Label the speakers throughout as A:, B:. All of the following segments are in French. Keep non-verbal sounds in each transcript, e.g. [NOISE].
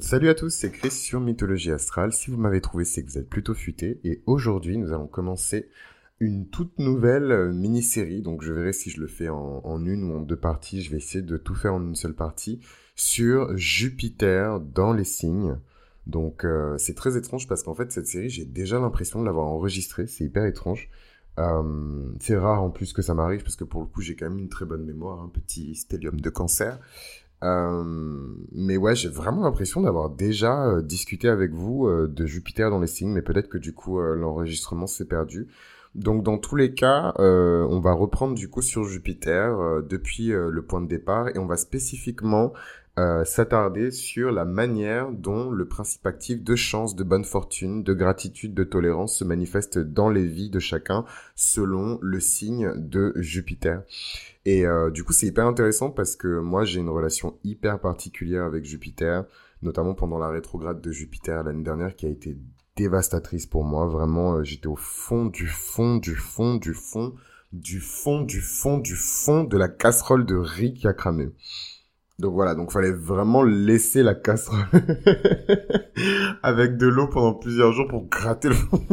A: Salut à tous, c'est Chris sur Mythologie Astrale. Si vous m'avez trouvé, c'est que vous êtes plutôt futé. Et aujourd'hui, nous allons commencer une toute nouvelle euh, mini-série. Donc je verrai si je le fais en, une ou en deux parties. Je vais essayer de tout faire en une seule partie sur Jupiter dans les signes. Donc euh, c'est très étrange parce qu'en fait cette série, j'ai déjà l'impression de l'avoir enregistrée. C'est hyper étrange. Euh, c'est rare en plus que ça m'arrive parce que pour le coup j'ai quand même une très bonne mémoire, un petit stellium de cancer. Euh, mais ouais, j'ai vraiment l'impression d'avoir déjà euh, discuté avec vous euh, de Jupiter dans les signes, mais peut-être que du coup l'enregistrement s'est perdu. Donc dans tous les cas, on va reprendre du coup sur Jupiter depuis le point de départ et on va spécifiquement euh, s'attarder sur la manière dont le principe actif de chance, de bonne fortune, de gratitude, de tolérance se manifeste dans les vies de chacun selon le signe de Jupiter. Et euh, du coup, c'est hyper intéressant parce que moi, j'ai une relation hyper particulière avec Jupiter, notamment pendant la rétrograde de Jupiter l'année dernière qui a été dévastatrice pour moi. Vraiment, euh, j'étais au fond du fond du fond du fond du fond du fond du fond de la casserole de riz qui a cramé. Donc voilà, donc fallait vraiment laisser la casserole [LAUGHS] avec de l'eau pendant plusieurs jours pour gratter le fond.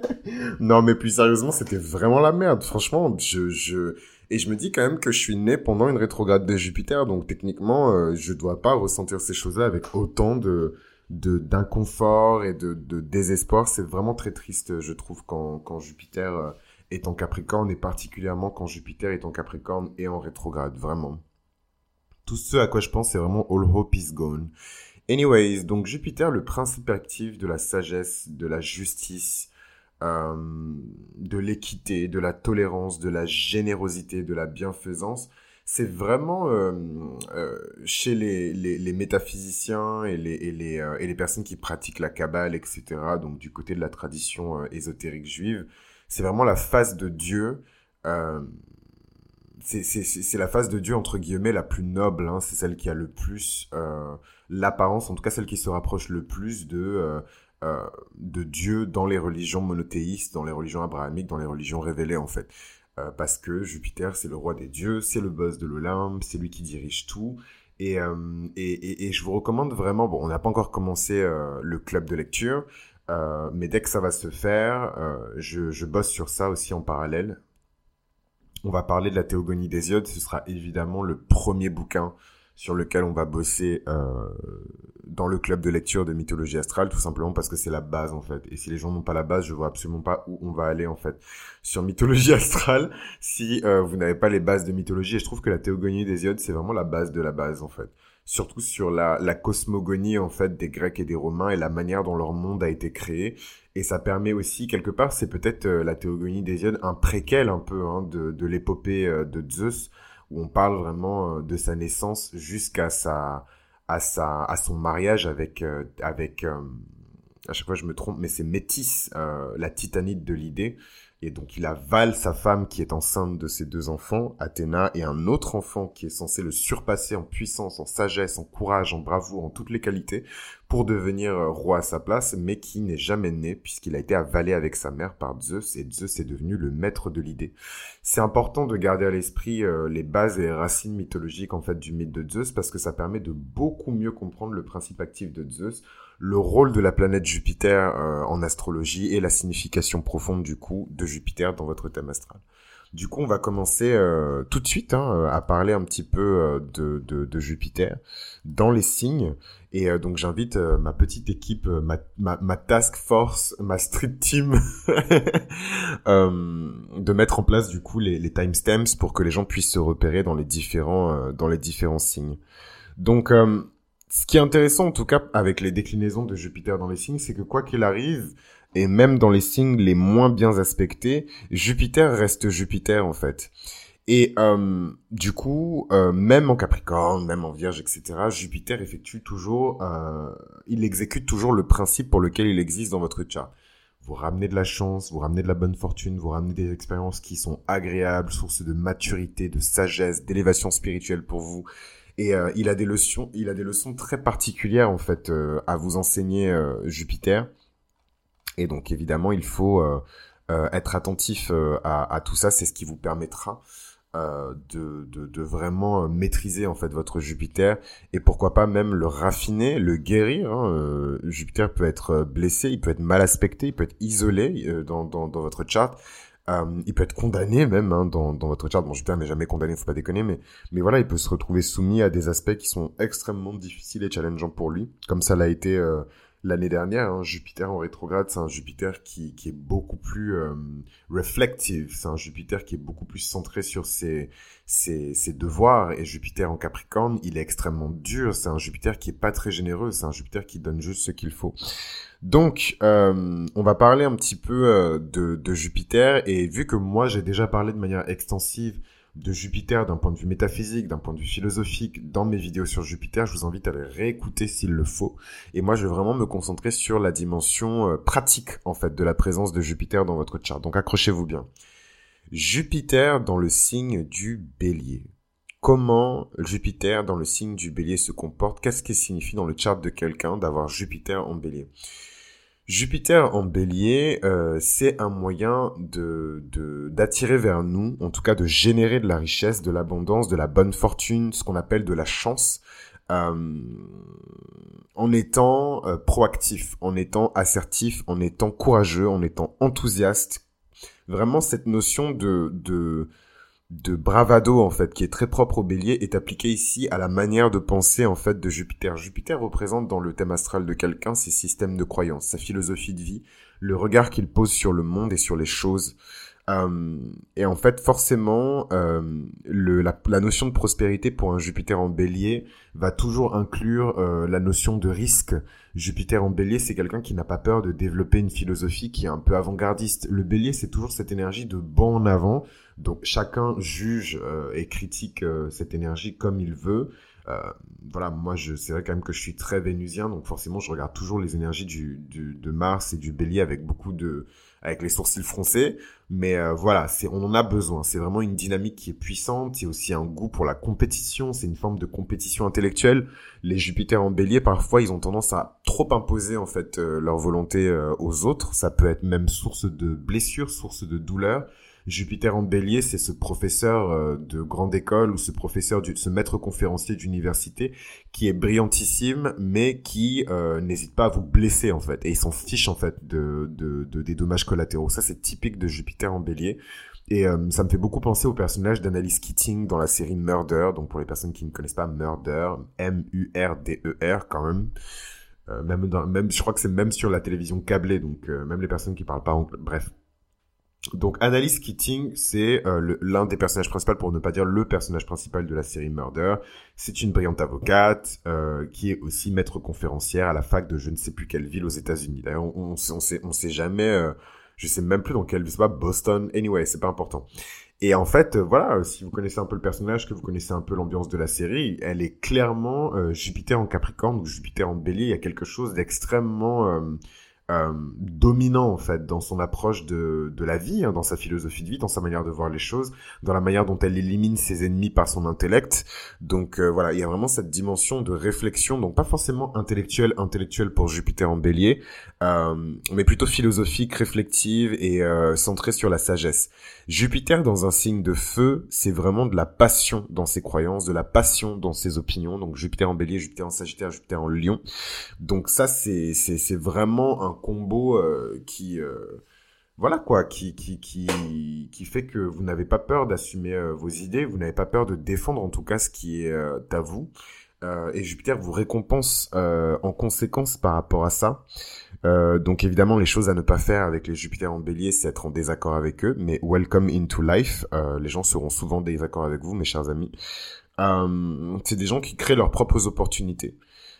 A: [LAUGHS] non mais plus sérieusement, c'était vraiment la merde. Franchement, je je et je me dis quand même que je suis né pendant une rétrograde de Jupiter, donc techniquement, euh, je dois pas ressentir ces choses-là avec autant de de d'inconfort et de, de désespoir. C'est vraiment très triste, je trouve, quand quand Jupiter euh, est en Capricorne et particulièrement quand Jupiter est en Capricorne et en rétrograde, vraiment tout ce à quoi je pense, c'est vraiment all hope is gone. Anyways, donc Jupiter, le principe actif de la sagesse, de la justice, euh, de l'équité, de la tolérance, de la générosité, de la bienfaisance, c'est vraiment euh, euh, chez les, métaphysiciens et, les, et les personnes qui pratiquent la Kabbale, etc., donc du côté de la tradition ésotérique juive, c'est vraiment la face de Dieu c'est la face de Dieu entre guillemets la plus noble. Hein. C'est celle qui a le plus euh, l'apparence, en tout cas celle qui se rapproche le plus de euh, euh, de Dieu dans les religions monothéistes, dans les religions abrahamiques, dans les religions révélées en fait. Parce que Jupiter c'est le roi des dieux, c'est le boss de l'Olympe, c'est lui qui dirige tout. Et, je vous recommande vraiment, bon, on n'a pas encore commencé le club de lecture, mais dès que ça va se faire, je bosse sur ça aussi en parallèle on va parler de la théogonie d'Hésiode. Ce sera évidemment le premier bouquin sur lequel on va bosser euh, dans le club de lecture de mythologie astrale, tout simplement parce que c'est la base en fait. Et si les gens n'ont pas la base, je vois absolument pas où on va aller en fait sur mythologie [LAUGHS] astrale si euh, vous n'avez pas les bases de mythologie. Et je trouve que la théogonie d'Hésiode, c'est vraiment la base de la base en fait. Surtout sur la, la cosmogonie en fait des Grecs et des Romains et la manière dont leur monde a été créé et ça permet aussi, quelque part, c'est peut-être euh, la théogonie d'Hésiode, un préquel un peu hein, de, l'épopée euh, de Zeus, où on parle vraiment euh, de sa naissance jusqu'à sa, à sa, à son mariage avec, avec, à chaque fois je me trompe, mais c'est Métis, la titanite de l'idée, et donc il avale sa femme qui est enceinte de ses deux enfants, Athéna, et un autre enfant qui est censé le surpasser en puissance, en sagesse, en courage, en bravoure, en toutes les qualités, pour devenir euh, roi à sa place, mais qui n'est jamais né puisqu'il a été avalé avec sa mère par Zeus, et Zeus est devenu le maître de l'idée. C'est important de garder à l'esprit euh, les bases et racines mythologiques en fait du mythe de Zeus parce que ça permet de beaucoup mieux comprendre le principe actif de Zeus le rôle de la planète Jupiter euh, en astrologie et la signification profonde du coup de Jupiter dans votre thème astral. Du coup, on va commencer euh, tout de suite hein, à parler un petit peu euh, de, de, de, Jupiter dans les signes. Et donc, j'invite ma petite équipe, ma, ma, ma, task force, ma street team, [LAUGHS] de mettre en place du coup les, les timestamps pour que les gens puissent se repérer dans les différents dans les différents signes. Donc ce qui est intéressant en tout cas avec les déclinaisons de Jupiter dans les signes, c'est que quoi qu'il arrive, et même dans les signes les moins bien aspectés, Jupiter reste Jupiter en fait. Et euh, du coup, euh, même en Capricorne, même en Vierge, etc., Jupiter effectue toujours, euh, il exécute toujours le principe pour lequel il existe dans votre chart. Vous ramenez de la chance, vous ramenez de la bonne fortune, vous ramenez des expériences qui sont agréables, source de maturité, de sagesse, d'élévation spirituelle pour vous. Et euh, il a des leçons, il a des leçons très particulières en fait euh, à vous enseigner euh, Jupiter. Et donc évidemment, il faut être attentif à, à, tout ça. C'est ce qui vous permettra euh, de, de, de, vraiment maîtriser en fait votre Jupiter et pourquoi pas même le raffiner, le guérir. Hein. Euh, Jupiter peut être blessé, il peut être mal aspecté, il peut être isolé euh, dans, dans, dans, votre chart. Euh, il peut être condamné même hein, dans, votre chart. Bon, Jupiter n'est jamais condamné, faut pas déconner, mais mais voilà, il peut se retrouver soumis à des aspects qui sont extrêmement difficiles et challengeants pour lui, comme ça l'a été l'année dernière, hein, Jupiter en rétrograde, c'est un Jupiter qui, qui est beaucoup plus euh, reflective, c'est un Jupiter qui est beaucoup plus centré sur ses, ses, ses, devoirs, et Jupiter en Capricorne, il est extrêmement dur, c'est un Jupiter qui est pas très généreux, c'est un Jupiter qui donne juste ce qu'il faut. Donc, euh, on va parler un petit peu euh, de, de Jupiter, et vu que moi j'ai déjà parlé de manière extensive de Jupiter d'un point de vue métaphysique, d'un point de vue philosophique dans mes vidéos sur Jupiter, je vous invite à les réécouter s'il le faut. Et moi, je vais vraiment me concentrer sur la dimension euh, pratique, en fait, de la présence de Jupiter dans votre chart. Donc accrochez-vous bien. Jupiter dans le signe du bélier. Comment Jupiter dans le signe du bélier se comporte? Qu'est-ce qui signifie dans le chart de quelqu'un d'avoir Jupiter en bélier? Jupiter en bélier, euh, c'est un moyen de d'attirer vers nous, en tout cas de générer de la richesse, de l'abondance, de la bonne fortune, ce qu'on appelle de la chance, euh, en étant euh, proactif, en étant assertif, en étant courageux, en étant enthousiaste. Vraiment cette notion de, de de bravado en fait qui est très propre au bélier est appliqué ici à la manière de penser en fait de Jupiter. Jupiter représente dans le thème astral de quelqu'un ses systèmes de croyance, sa philosophie de vie, le regard qu'il pose sur le monde et sur les choses. Euh, et en fait, forcément, euh, la, notion de prospérité pour un Jupiter en bélier va toujours inclure euh, la notion de risque. Jupiter en bélier, c'est quelqu'un qui n'a pas peur de développer une philosophie qui est un peu avant-gardiste. Le bélier, c'est toujours cette énergie de bon en avant, donc chacun juge euh, et critique euh, cette énergie comme il veut. Euh, voilà, moi, je, c'est vrai quand même que je suis très vénusien, donc forcément, je regarde toujours les énergies du, du de Mars et du Bélier avec beaucoup de, avec les sourcils froncés. Mais voilà, c'est, on en a besoin. C'est vraiment une dynamique qui est puissante. Il y a aussi un goût pour la compétition. C'est une forme de compétition intellectuelle. Les Jupiters en Bélier, parfois, ils ont tendance à trop imposer en fait leur volonté aux autres. Ça peut être même source de blessures, source de douleur. Jupiter en bélier, c'est ce professeur euh, de grande école ou ce professeur, ce maître conférencier d'université qui est brillantissime, mais qui euh, n'hésite pas à vous blesser en fait. Et il s'en fiche en fait de, de, de, des dommages collatéraux. Ça, c'est typique de Jupiter en bélier. Et euh, ça me fait beaucoup penser au personnage d'Annalise Keating dans la série Murder. Donc pour les personnes qui ne connaissent pas Murder, M-U-R-D-E-R quand même. même dans, même, je crois que c'est même sur la télévision câblée, donc même les personnes qui parlent pas anglais. Bref, donc Annalise Keating, c'est euh, l'un des personnages principaux, pour ne pas dire le personnage principal de la série Murder. C'est une brillante avocate euh, qui est aussi maître conférencière à la fac de je ne sais plus quelle ville aux États-Unis. D'ailleurs, on, on, on, sait, on sait jamais, euh, je sais même plus dans quelle ville, c'est pas Boston. Anyway, c'est pas important. Et en fait, euh, voilà, si vous connaissez un peu le personnage, que vous connaissez un peu l'ambiance de la série, elle est clairement Jupiter en Capricorne ou Jupiter en Bélier. Il y a quelque chose d'extrêmement euh, dominant en fait dans son approche de, de la vie, hein, dans sa philosophie de vie, dans sa manière de voir les choses, dans la manière dont elle élimine ses ennemis par son intellect. Donc euh, voilà, il y a vraiment cette dimension de réflexion, donc pas forcément intellectuelle, intellectuelle pour Jupiter en Bélier, euh, mais plutôt philosophique, réflexive et euh, centrée sur la sagesse. Jupiter dans un signe de feu, c'est vraiment de la passion dans ses croyances, de la passion dans ses opinions. Donc Jupiter en Bélier, Jupiter en Sagittaire, Jupiter en Lion. Donc ça c'est c'est c'est vraiment un combo euh, qui euh, voilà quoi, qui, qui, qui, qui fait que vous n'avez pas peur d'assumer euh, vos idées, vous n'avez pas peur de défendre en tout cas ce qui est à vous. et Jupiter vous récompense en conséquence par rapport à ça. Donc évidemment, les choses à ne pas faire avec les Jupiter en bélier, c'est être en désaccord avec eux, mais welcome into life. les gens seront souvent désaccord avec vous, mes chers amis. c'est des gens qui créent leurs propres opportunités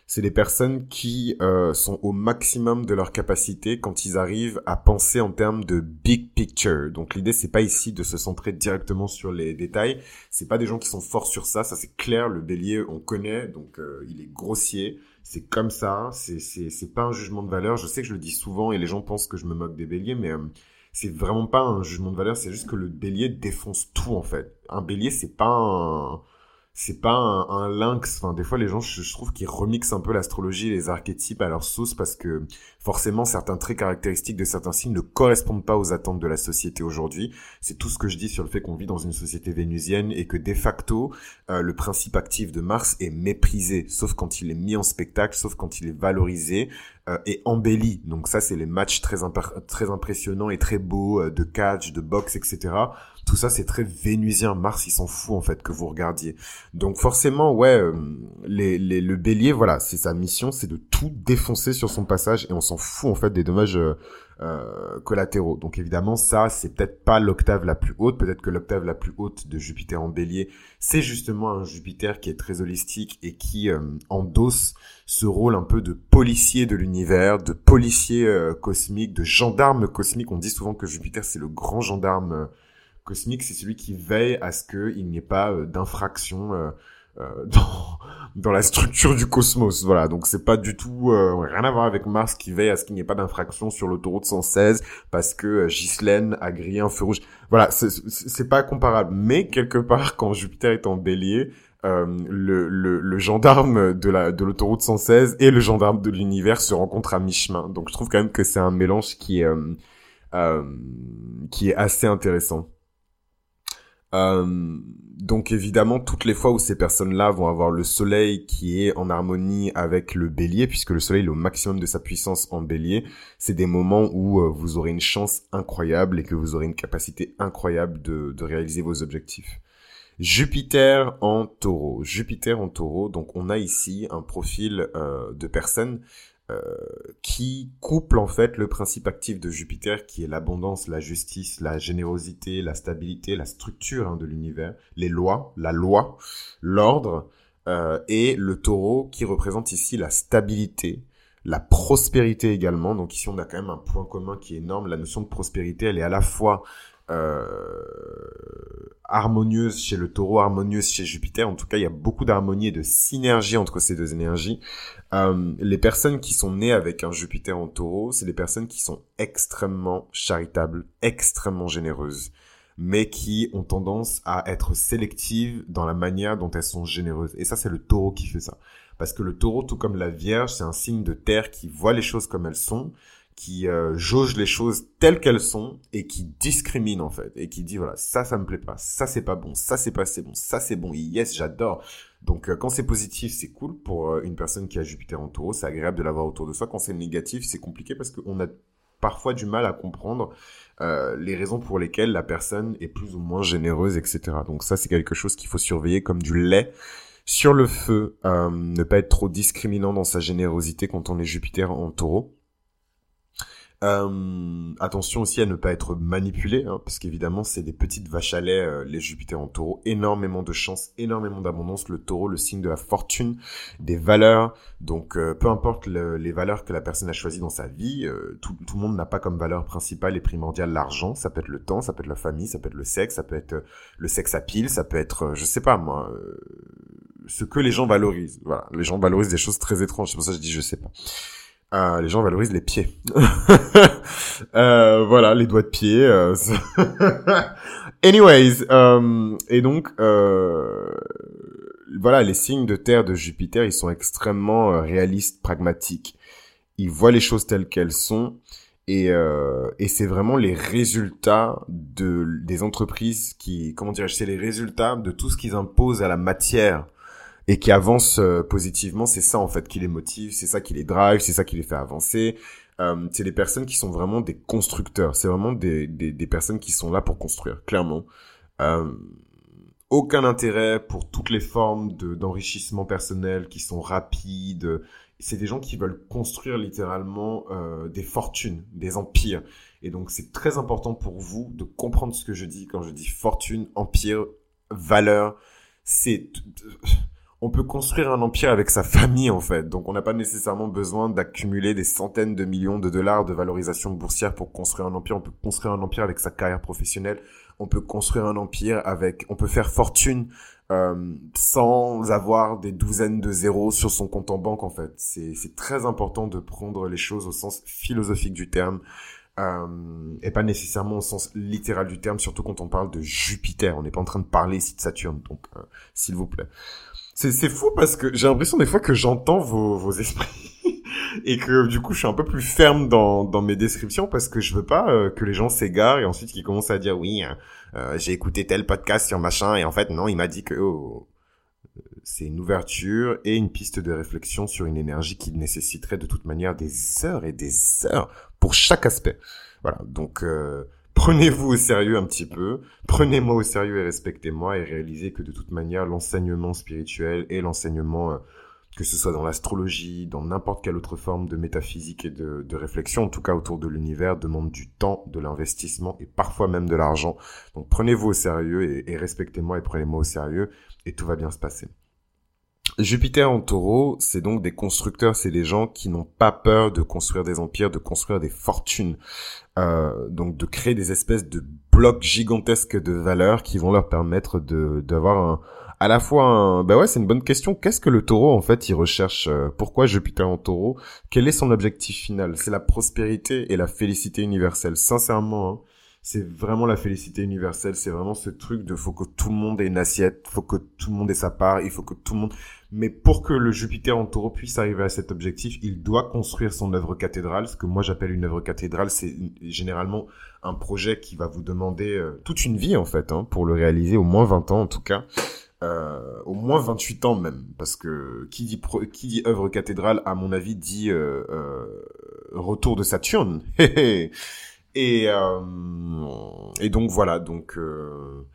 A: c'est des personnes qui euh, sont au maximum de leur capacité quand ils arrivent à penser en termes de big picture. Donc l'idée c'est pas ici de se centrer directement sur les détails. C'est pas des gens qui sont forts sur ça. Ça c'est clair. Le Bélier on connaît donc euh, il est grossier. C'est comme ça. C'est c'est c'est pas un jugement de valeur. Je sais que je le dis souvent et les gens pensent que je me moque des Béliers, mais euh, c'est vraiment pas un jugement de valeur. C'est juste que le Bélier défonce tout en fait. Un Bélier c'est pas un c'est pas un, lynx. Enfin, des fois, les gens, je, trouve qu'ils remixent un peu l'astrologie et les archétypes à leur sauce parce que forcément, certains traits caractéristiques de certains signes ne correspondent pas aux attentes de la société aujourd'hui. C'est tout ce que je dis sur le fait qu'on vit dans une société vénusienne et que de facto, euh, le principe actif de Mars est méprisé, sauf quand il est mis en spectacle, sauf quand il est valorisé et embelli. Donc ça, c'est les matchs très, très impressionnants et très beaux euh, de catch, de boxe, etc tout ça c'est très vénusien. Mars il s'en fout en fait que vous regardiez. Donc forcément ouais, euh, les, les, le Bélier voilà, c'est sa mission, c'est de tout défoncer sur son passage et on s'en fout en fait des dommages euh, euh, collatéraux. Donc évidemment ça c'est peut-être pas l'octave la plus haute, peut-être que l'octave la plus haute de Jupiter en Bélier c'est justement un Jupiter qui est très holistique et qui endosse ce rôle un peu de policier de l'univers, de policier cosmique, de gendarme cosmique. On dit souvent que Jupiter c'est le grand gendarme cosmique, c'est celui qui veille à ce qu'il n'y ait pas euh, d'infraction euh, euh, dans, [LAUGHS] dans la structure du cosmos. Voilà, donc c'est pas du tout rien à voir avec Mars qui veille à ce qu'il n'y ait pas d'infraction sur l'autoroute 116 parce que Ghislaine a grillé un feu rouge. Voilà, c'est pas comparable. Mais quelque part, quand Jupiter est en Bélier, le, le, le, gendarme de la de l'autoroute 116 et le gendarme de l'univers se rencontrent à mi-chemin. Donc je trouve quand même que c'est un mélange qui est qui est assez intéressant. Euh, donc évidemment, toutes les fois où ces personnes-là vont avoir le soleil qui est en harmonie avec le bélier, puisque le soleil est au maximum de sa puissance en bélier, c'est des moments où euh, vous aurez une chance incroyable et que vous aurez une capacité incroyable de, réaliser vos objectifs. Jupiter en taureau. Jupiter en taureau, donc on a ici un profil euh, de personnes qui couple en fait le principe actif de Jupiter qui est l'abondance, la justice, la générosité, la stabilité, la structure hein, de l'univers, les lois, la loi, l'ordre, euh, et le taureau qui représente ici la stabilité, la prospérité également. Donc ici on a quand même un point commun qui est énorme. La notion de prospérité, elle est à la fois euh, harmonieuse chez le taureau, harmonieuse chez Jupiter. En tout cas, il y a beaucoup d'harmonie et de synergie entre ces deux énergies. Euh, les personnes qui sont nées avec un Jupiter en taureau, c'est des personnes qui sont extrêmement charitables, extrêmement généreuses, mais qui ont tendance à être sélectives dans la manière dont elles sont généreuses. Et ça, c'est le taureau qui fait ça. Parce que le taureau, tout comme la Vierge, c'est un signe de terre qui voit les choses comme elles sont, qui euh, jauge les choses telles qu'elles sont et qui discrimine en fait et qui dit voilà ça ça me plaît pas ça c'est pas bon ça c'est pas c'est bon ça c'est bon yes j'adore. Donc euh, quand c'est positif c'est cool pour euh, une personne qui a Jupiter en Taureau c'est agréable de l'avoir autour de soi. Quand c'est négatif c'est compliqué parce qu'on a parfois du mal à comprendre les raisons pour lesquelles la personne est plus ou moins généreuse etc donc ça c'est quelque chose qu'il faut surveiller comme du lait sur le feu ne pas être trop discriminant dans sa générosité quand on est Jupiter en Taureau euh, attention aussi à ne pas être manipulé, hein, parce qu'évidemment c'est des petites vaches à lait, euh, les Jupiter en taureau, énormément de chance, énormément d'abondance, le taureau, le signe de la fortune, des valeurs, donc euh, peu importe les valeurs que la personne a choisies dans sa vie, tout, tout, le monde n'a pas comme valeur principale et primordiale l'argent, ça peut être le temps, ça peut être la famille, ça peut être le sexe, ça peut être le sexe à pile, ça peut être, je sais pas moi, ce que les gens valorisent, voilà, les gens valorisent des choses très étranges, c'est pour ça que je dis je sais pas. Euh, les gens valorisent les pieds. [LAUGHS] euh, voilà, les doigts de pied. Euh, [LAUGHS] Anyways, euh, et donc euh, voilà, les signes de terre de Jupiter, ils sont extrêmement réalistes, pragmatiques. Ils voient les choses telles qu'elles sont. Et, et c'est vraiment les résultats de des entreprises qui, comment dirais-je, c'est les résultats de tout ce qu'ils imposent à la matière et qui avancent euh, positivement, c'est ça en fait qui les motive, c'est ça qui les drive, c'est ça qui les fait avancer. Euh, c'est des personnes qui sont vraiment des constructeurs, c'est vraiment des, des, des, personnes qui sont là pour construire, clairement. Euh, aucun intérêt pour toutes les formes de d'enrichissement personnel qui sont rapides. C'est des gens qui veulent construire littéralement euh, des fortunes, des empires. Et donc c'est très important pour vous de comprendre ce que je dis quand je dis fortune, empire, valeur. C'est on peut construire un empire avec sa famille en fait. Donc on n'a pas nécessairement besoin d'accumuler des centaines de millions de dollars de valorisation boursière pour construire un empire. On peut construire un empire avec sa carrière professionnelle. On peut construire un empire avec, on peut faire fortune euh, sans avoir des douzaines de zéros sur son compte en banque en fait. C'est très important de prendre les choses au sens philosophique du terme. euh, et pas nécessairement au sens littéral du terme, surtout quand on parle de Jupiter. On n'est pas en train de parler ici de Saturne, donc euh, s'il vous plaît. C'est fou parce que j'ai l'impression des fois que j'entends vos, esprits [LAUGHS] et que du coup je suis un peu plus ferme dans, mes descriptions parce que je veux pas euh, que les gens s'égarent et ensuite qu'ils commencent à dire oui euh, j'ai écouté tel podcast sur machin et en fait non il m'a dit que oh, c'est une ouverture et une piste de réflexion sur une énergie qui nécessiterait de toute manière des heures et des heures pour chaque aspect. Voilà, donc euh, prenez-vous au sérieux un petit peu, prenez-moi au sérieux et respectez-moi et réalisez que de toute manière l'enseignement spirituel et l'enseignement, euh, que ce soit dans l'astrologie, dans n'importe quelle autre forme de métaphysique et de, réflexion, en tout cas autour de l'univers, demande du temps, de l'investissement et parfois même de l'argent. Donc prenez-vous au sérieux et, et respectez-moi et prenez-moi au sérieux et tout va bien se passer. Jupiter en taureau, c'est donc des constructeurs, c'est des gens qui n'ont pas peur de construire des empires, de construire des fortunes, euh, donc de créer des espèces de blocs gigantesques de valeur qui vont leur permettre de d'avoir un à la fois un bah ouais c'est une bonne question. Qu'est-ce que le taureau en fait il recherche euh, pourquoi Jupiter en taureau? Quel est son objectif final? C'est la prospérité et la félicité universelle sincèrement hein, c'est vraiment la félicité universelle. C'est vraiment ce truc de faut que tout le monde ait une assiette, faut que tout le monde ait sa part, il faut que tout le monde. Mais pour que le Jupiter en Taureau puisse arriver à cet objectif, il doit construire son œuvre cathédrale. Ce que moi j'appelle une œuvre cathédrale, c'est généralement un projet qui va vous demander euh, toute une vie en fait hein, pour le réaliser, au moins 20 ans en tout cas. Euh, au moins 28 ans même, parce que qui dit qui dit œuvre cathédrale, à mon avis, dit euh retour de Saturne. [LAUGHS] Et, euh, et donc voilà, donc euh,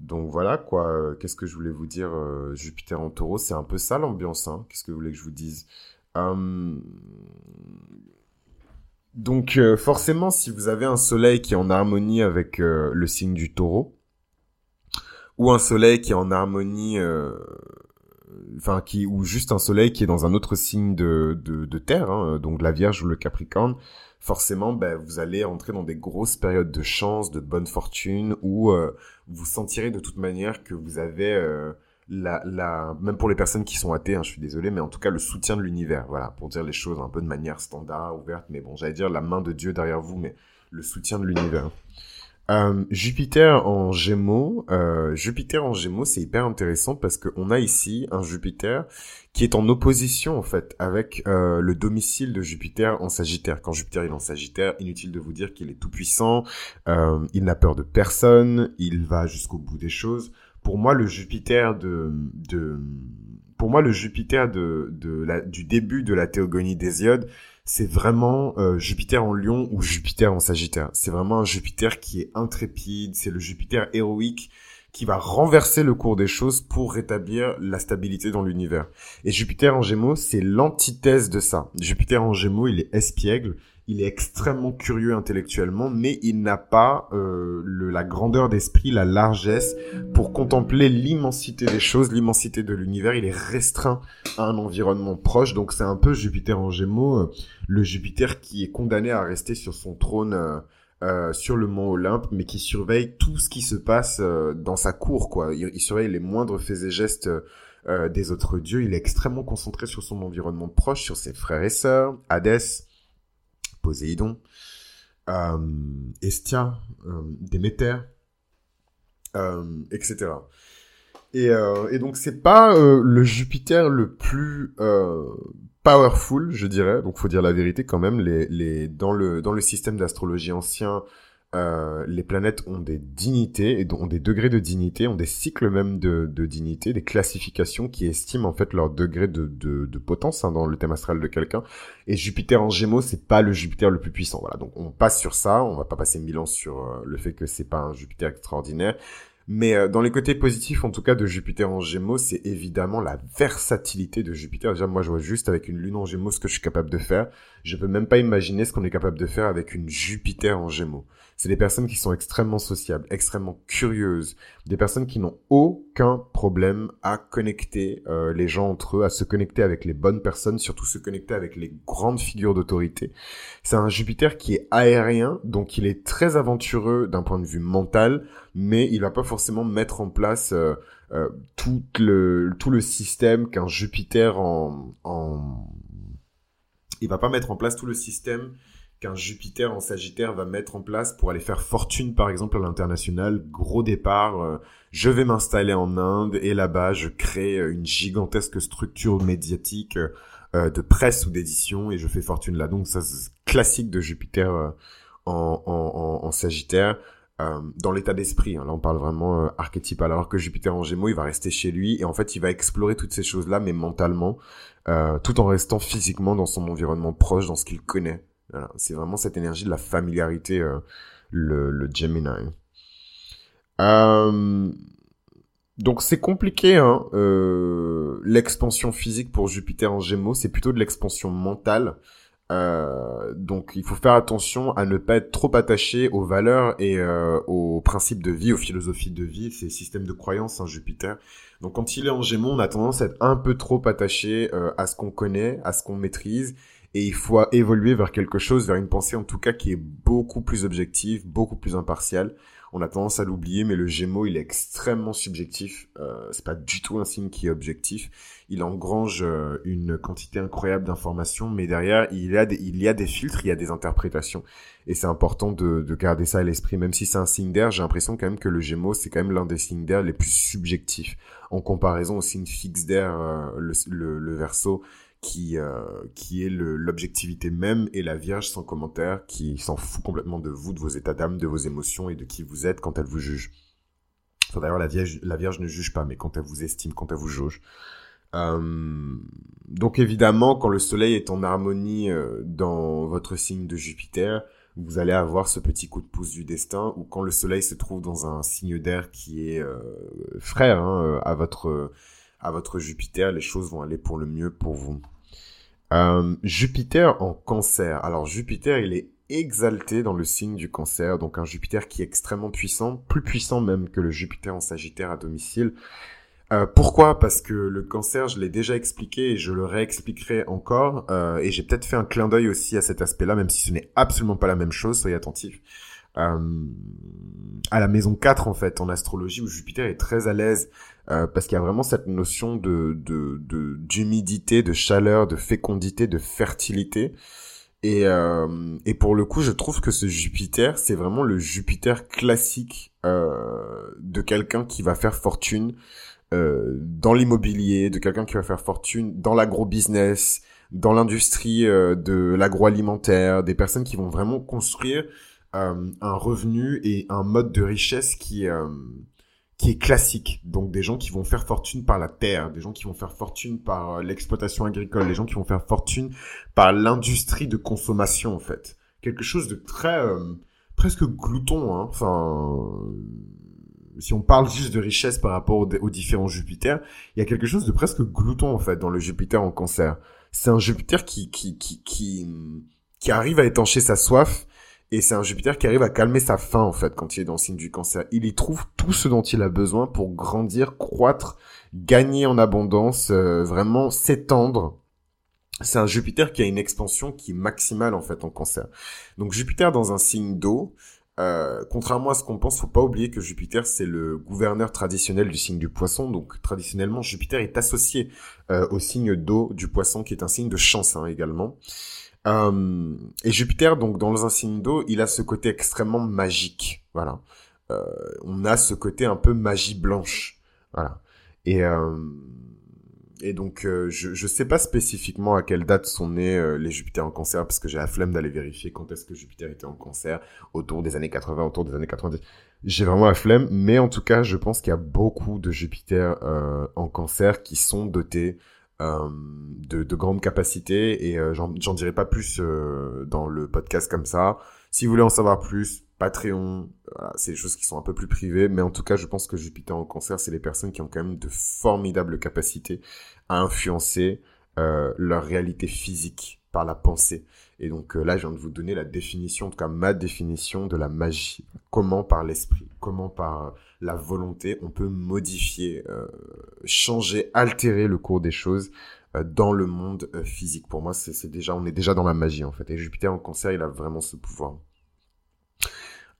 A: donc voilà quoi. Qu'est-ce que je voulais vous dire euh, Jupiter en Taureau, c'est un peu ça l'ambiance. Hein Qu'est-ce que vous voulez que je vous dise? Donc forcément, si vous avez un Soleil qui est en harmonie avec le signe du Taureau, ou un Soleil qui est en harmonie enfin qui ou juste un soleil qui est dans un autre signe de terre hein, donc la Vierge ou le Capricorne forcément, ben, vous allez entrer dans des grosses périodes de chance, de bonne fortune, où euh, vous sentirez de toute manière que vous avez euh, la, la, même pour les personnes qui sont athées, hein, je suis désolé, mais en tout cas le soutien de l'univers, voilà, pour dire les choses un peu de manière standard, ouverte, mais bon, j'allais dire la main de Dieu derrière vous, mais le soutien de l'univers. Euh, Jupiter en Gémeaux, euh, Jupiter en Gémeaux, c'est hyper intéressant parce qu'on a ici un Jupiter qui est en opposition en fait avec euh, le domicile de Jupiter en Sagittaire. Quand Jupiter est en Sagittaire, inutile de vous dire qu'il est tout puissant, euh, il n'a peur de personne, il va jusqu'au bout des choses. Pour moi, le Jupiter de, de pour moi le Jupiter de, de la, du début de la théogonie d'Hésiode, c'est vraiment euh, Jupiter en Lion ou Jupiter en Sagittaire. C'est vraiment un Jupiter qui est intrépide, c'est le Jupiter héroïque qui va renverser le cours des choses pour rétablir la stabilité dans l'univers. Et Jupiter en Gémeaux, c'est l'antithèse de ça. Jupiter en Gémeaux, il est espiègle, il est extrêmement curieux intellectuellement, mais il n'a pas euh, la grandeur d'esprit, la largesse pour contempler l'immensité des choses, l'immensité de l'univers. Il est restreint à un environnement proche, donc c'est un peu Jupiter en Gémeaux, euh, le Jupiter qui est condamné à rester sur son trône. Euh, sur le mont Olympe, mais qui surveille tout ce qui se passe dans sa cour, quoi. Il, il, surveille les moindres faits et gestes des autres dieux. Il est extrêmement concentré sur son environnement proche, sur ses frères et sœurs, Hadès, Poséidon, euh, Estia, euh, Déméter, euh, etc. Et, et, donc c'est pas le Jupiter le plus powerful, je dirais. Donc faut dire la vérité quand même. Dans le système d'astrologie ancien, euh, les planètes ont des dignités ont des degrés de dignité, ont des cycles même de, dignité, des classifications qui estiment en fait leur degré de, de, de potence hein, dans le thème astral de quelqu'un. Et Jupiter en Gémeaux, c'est pas le Jupiter le plus puissant. Voilà, donc on passe sur ça. On va pas passer mille ans sur euh, le fait que c'est pas un Jupiter extraordinaire. Mais euh, dans les côtés positifs, en tout cas, de Jupiter en Gémeaux, c'est évidemment la versatilité de Jupiter. Déjà, moi, je vois juste avec une lune en Gémeaux ce que je suis capable de faire. Je peux même pas imaginer ce qu'on est capable de faire avec une Jupiter en Gémeaux. C'est des personnes qui sont extrêmement sociables, extrêmement curieuses, des personnes qui n'ont aucun problème à connecter euh, les gens entre eux, à se connecter avec les bonnes personnes, surtout se connecter avec les grandes figures d'autorité. C'est un Jupiter qui est aérien, donc il est très aventureux d'un point de vue mental, mais il va pas forcément mettre en place euh, euh, tout le tout le système qu'un Jupiter en, en il va pas mettre en place tout le système qu'un Jupiter en Sagittaire va mettre en place pour aller faire fortune, par exemple, à l'international. Gros départ, euh, je vais m'installer en Inde et là-bas, je crée euh, une gigantesque structure médiatique euh, de presse ou d'édition et je fais fortune là. Donc ça, c'est classique de Jupiter en, en, en, Sagittaire. dans l'état d'esprit, hein. là on parle vraiment archétypal, alors que Jupiter en Gémeaux, il va rester chez lui et en fait il va explorer toutes ces choses-là, mais mentalement, tout en restant physiquement dans son environnement proche, dans ce qu'il connaît. C'est vraiment cette énergie de la familiarité, euh, le, le, Gemini. Euh, donc c'est compliqué, hein. Euh, l'expansion physique pour Jupiter en Gémeaux, c'est plutôt de l'expansion mentale. donc il faut faire attention à ne pas être trop attaché aux valeurs et aux principes de vie, aux philosophies de vie, ces systèmes de croyances, hein, Jupiter. Donc quand il est en Gémeaux, on a tendance à être un peu trop attaché à ce qu'on connaît, à ce qu'on maîtrise, et il faut évoluer vers quelque chose, vers une pensée en tout cas qui est beaucoup plus objective, beaucoup plus impartiale. On a tendance à l'oublier, mais le Gémeaux, il est extrêmement subjectif. Euh, c'est pas du tout un signe qui est objectif. Il engrange euh, une quantité incroyable d'informations, mais derrière, il y a des, il y a des filtres, il y a des interprétations, et c'est important de, de garder ça à l'esprit. Même si c'est un signe d'air, j'ai l'impression quand même que le Gémeaux, c'est quand même l'un des signes d'air les plus subjectifs en comparaison au signe fixe d'air, euh, le, le, le Verseau qui euh, qui est l'objectivité même et la Vierge sans commentaire qui s'en fout complètement de vous, de vos états d'âme, de vos émotions et de qui vous êtes quand elle vous juge. D'ailleurs, la Vierge, la Vierge ne juge pas, mais quand elle vous estime, quand elle vous jauge. Euh, donc évidemment, quand le Soleil est en harmonie euh, dans votre signe de Jupiter, vous allez avoir ce petit coup de pouce du destin. Ou quand le Soleil se trouve dans un signe d'air qui est euh, frère hein, à votre à votre Jupiter, les choses vont aller pour le mieux pour vous. Euh, Jupiter en cancer. Alors Jupiter, il est exalté dans le signe du cancer, donc un Jupiter qui est extrêmement puissant, plus puissant même que le Jupiter en Sagittaire à domicile. Euh, pourquoi? Parce que le cancer, je l'ai déjà expliqué et je le réexpliquerai encore. Euh, et j'ai peut-être fait un clin d'œil aussi à cet aspect-là, même si ce n'est absolument pas la même chose, soyez attentifs. À la maison 4 en fait en astrologie où Jupiter est très à l'aise euh, parce qu'il y a vraiment cette notion de d'humidité, de, chaleur, de fécondité, de fertilité. Et, euh, et pour le coup, je trouve que ce Jupiter, c'est vraiment le Jupiter classique euh, de quelqu'un qui va faire fortune euh, dans l'immobilier, de quelqu'un qui va faire fortune dans l'agro-business, dans l'industrie euh, de l'agroalimentaire, des personnes qui vont vraiment construire euh, un revenu et un mode de richesse qui qui est classique. Donc des gens qui vont faire fortune par la terre, des gens qui vont faire fortune par euh, l'exploitation agricole, des gens qui vont faire fortune par l'industrie de consommation en fait. Quelque chose de très euh, presque glouton. Hein. Enfin, si on parle juste de richesse par rapport aux, différents Jupiters, il y a quelque chose de presque glouton en fait dans le Jupiter en Cancer. C'est un Jupiter qui qui qui qui qui arrive à étancher sa soif et c'est un Jupiter qui arrive à calmer sa faim, en fait, quand il est dans le signe du cancer. Il y trouve tout ce dont il a besoin pour grandir, croître, gagner en abondance, euh, vraiment s'étendre. C'est un Jupiter qui a une expansion qui est maximale, en fait, en cancer. Donc Jupiter dans un signe d'eau, euh, contrairement à ce qu'on pense, faut pas oublier que Jupiter c'est le gouverneur traditionnel du signe du Poisson. Donc traditionnellement, Jupiter est associé euh, au signe d'eau du Poisson, qui est un signe de chance hein, également. Euh, et Jupiter, donc dans signe d'eau, il a ce côté extrêmement magique. Voilà. Euh, on a ce côté un peu magie blanche. Voilà. Et euh, et donc je je sais pas spécifiquement à quelle date sont nés les Jupiter en Cancer parce que j'ai la flemme d'aller vérifier quand est-ce que Jupiter était en Cancer autour des années 80, autour des années 90. J'ai vraiment la flemme, mais en tout cas, je pense qu'il y a beaucoup de Jupiter en Cancer qui sont dotés de, de grandes capacités et euh, j'en dirai pas plus euh, dans le podcast comme ça. Si vous voulez en savoir plus, Patreon, c'est des choses qui sont un peu plus privées, mais en tout cas, je pense que Jupiter en cancer, c'est les personnes qui ont quand même de formidables capacités à influencer leur réalité physique par la pensée. Et donc là, je viens de vous donner la définition, en tout cas ma définition de la magie. Comment par l'esprit, comment par la volonté, on peut modifier, euh, changer, altérer le cours des choses euh, dans le monde euh, physique. Pour moi, c'est déjà, on est déjà dans la magie en fait. Et Jupiter en Cancer, il a vraiment ce pouvoir.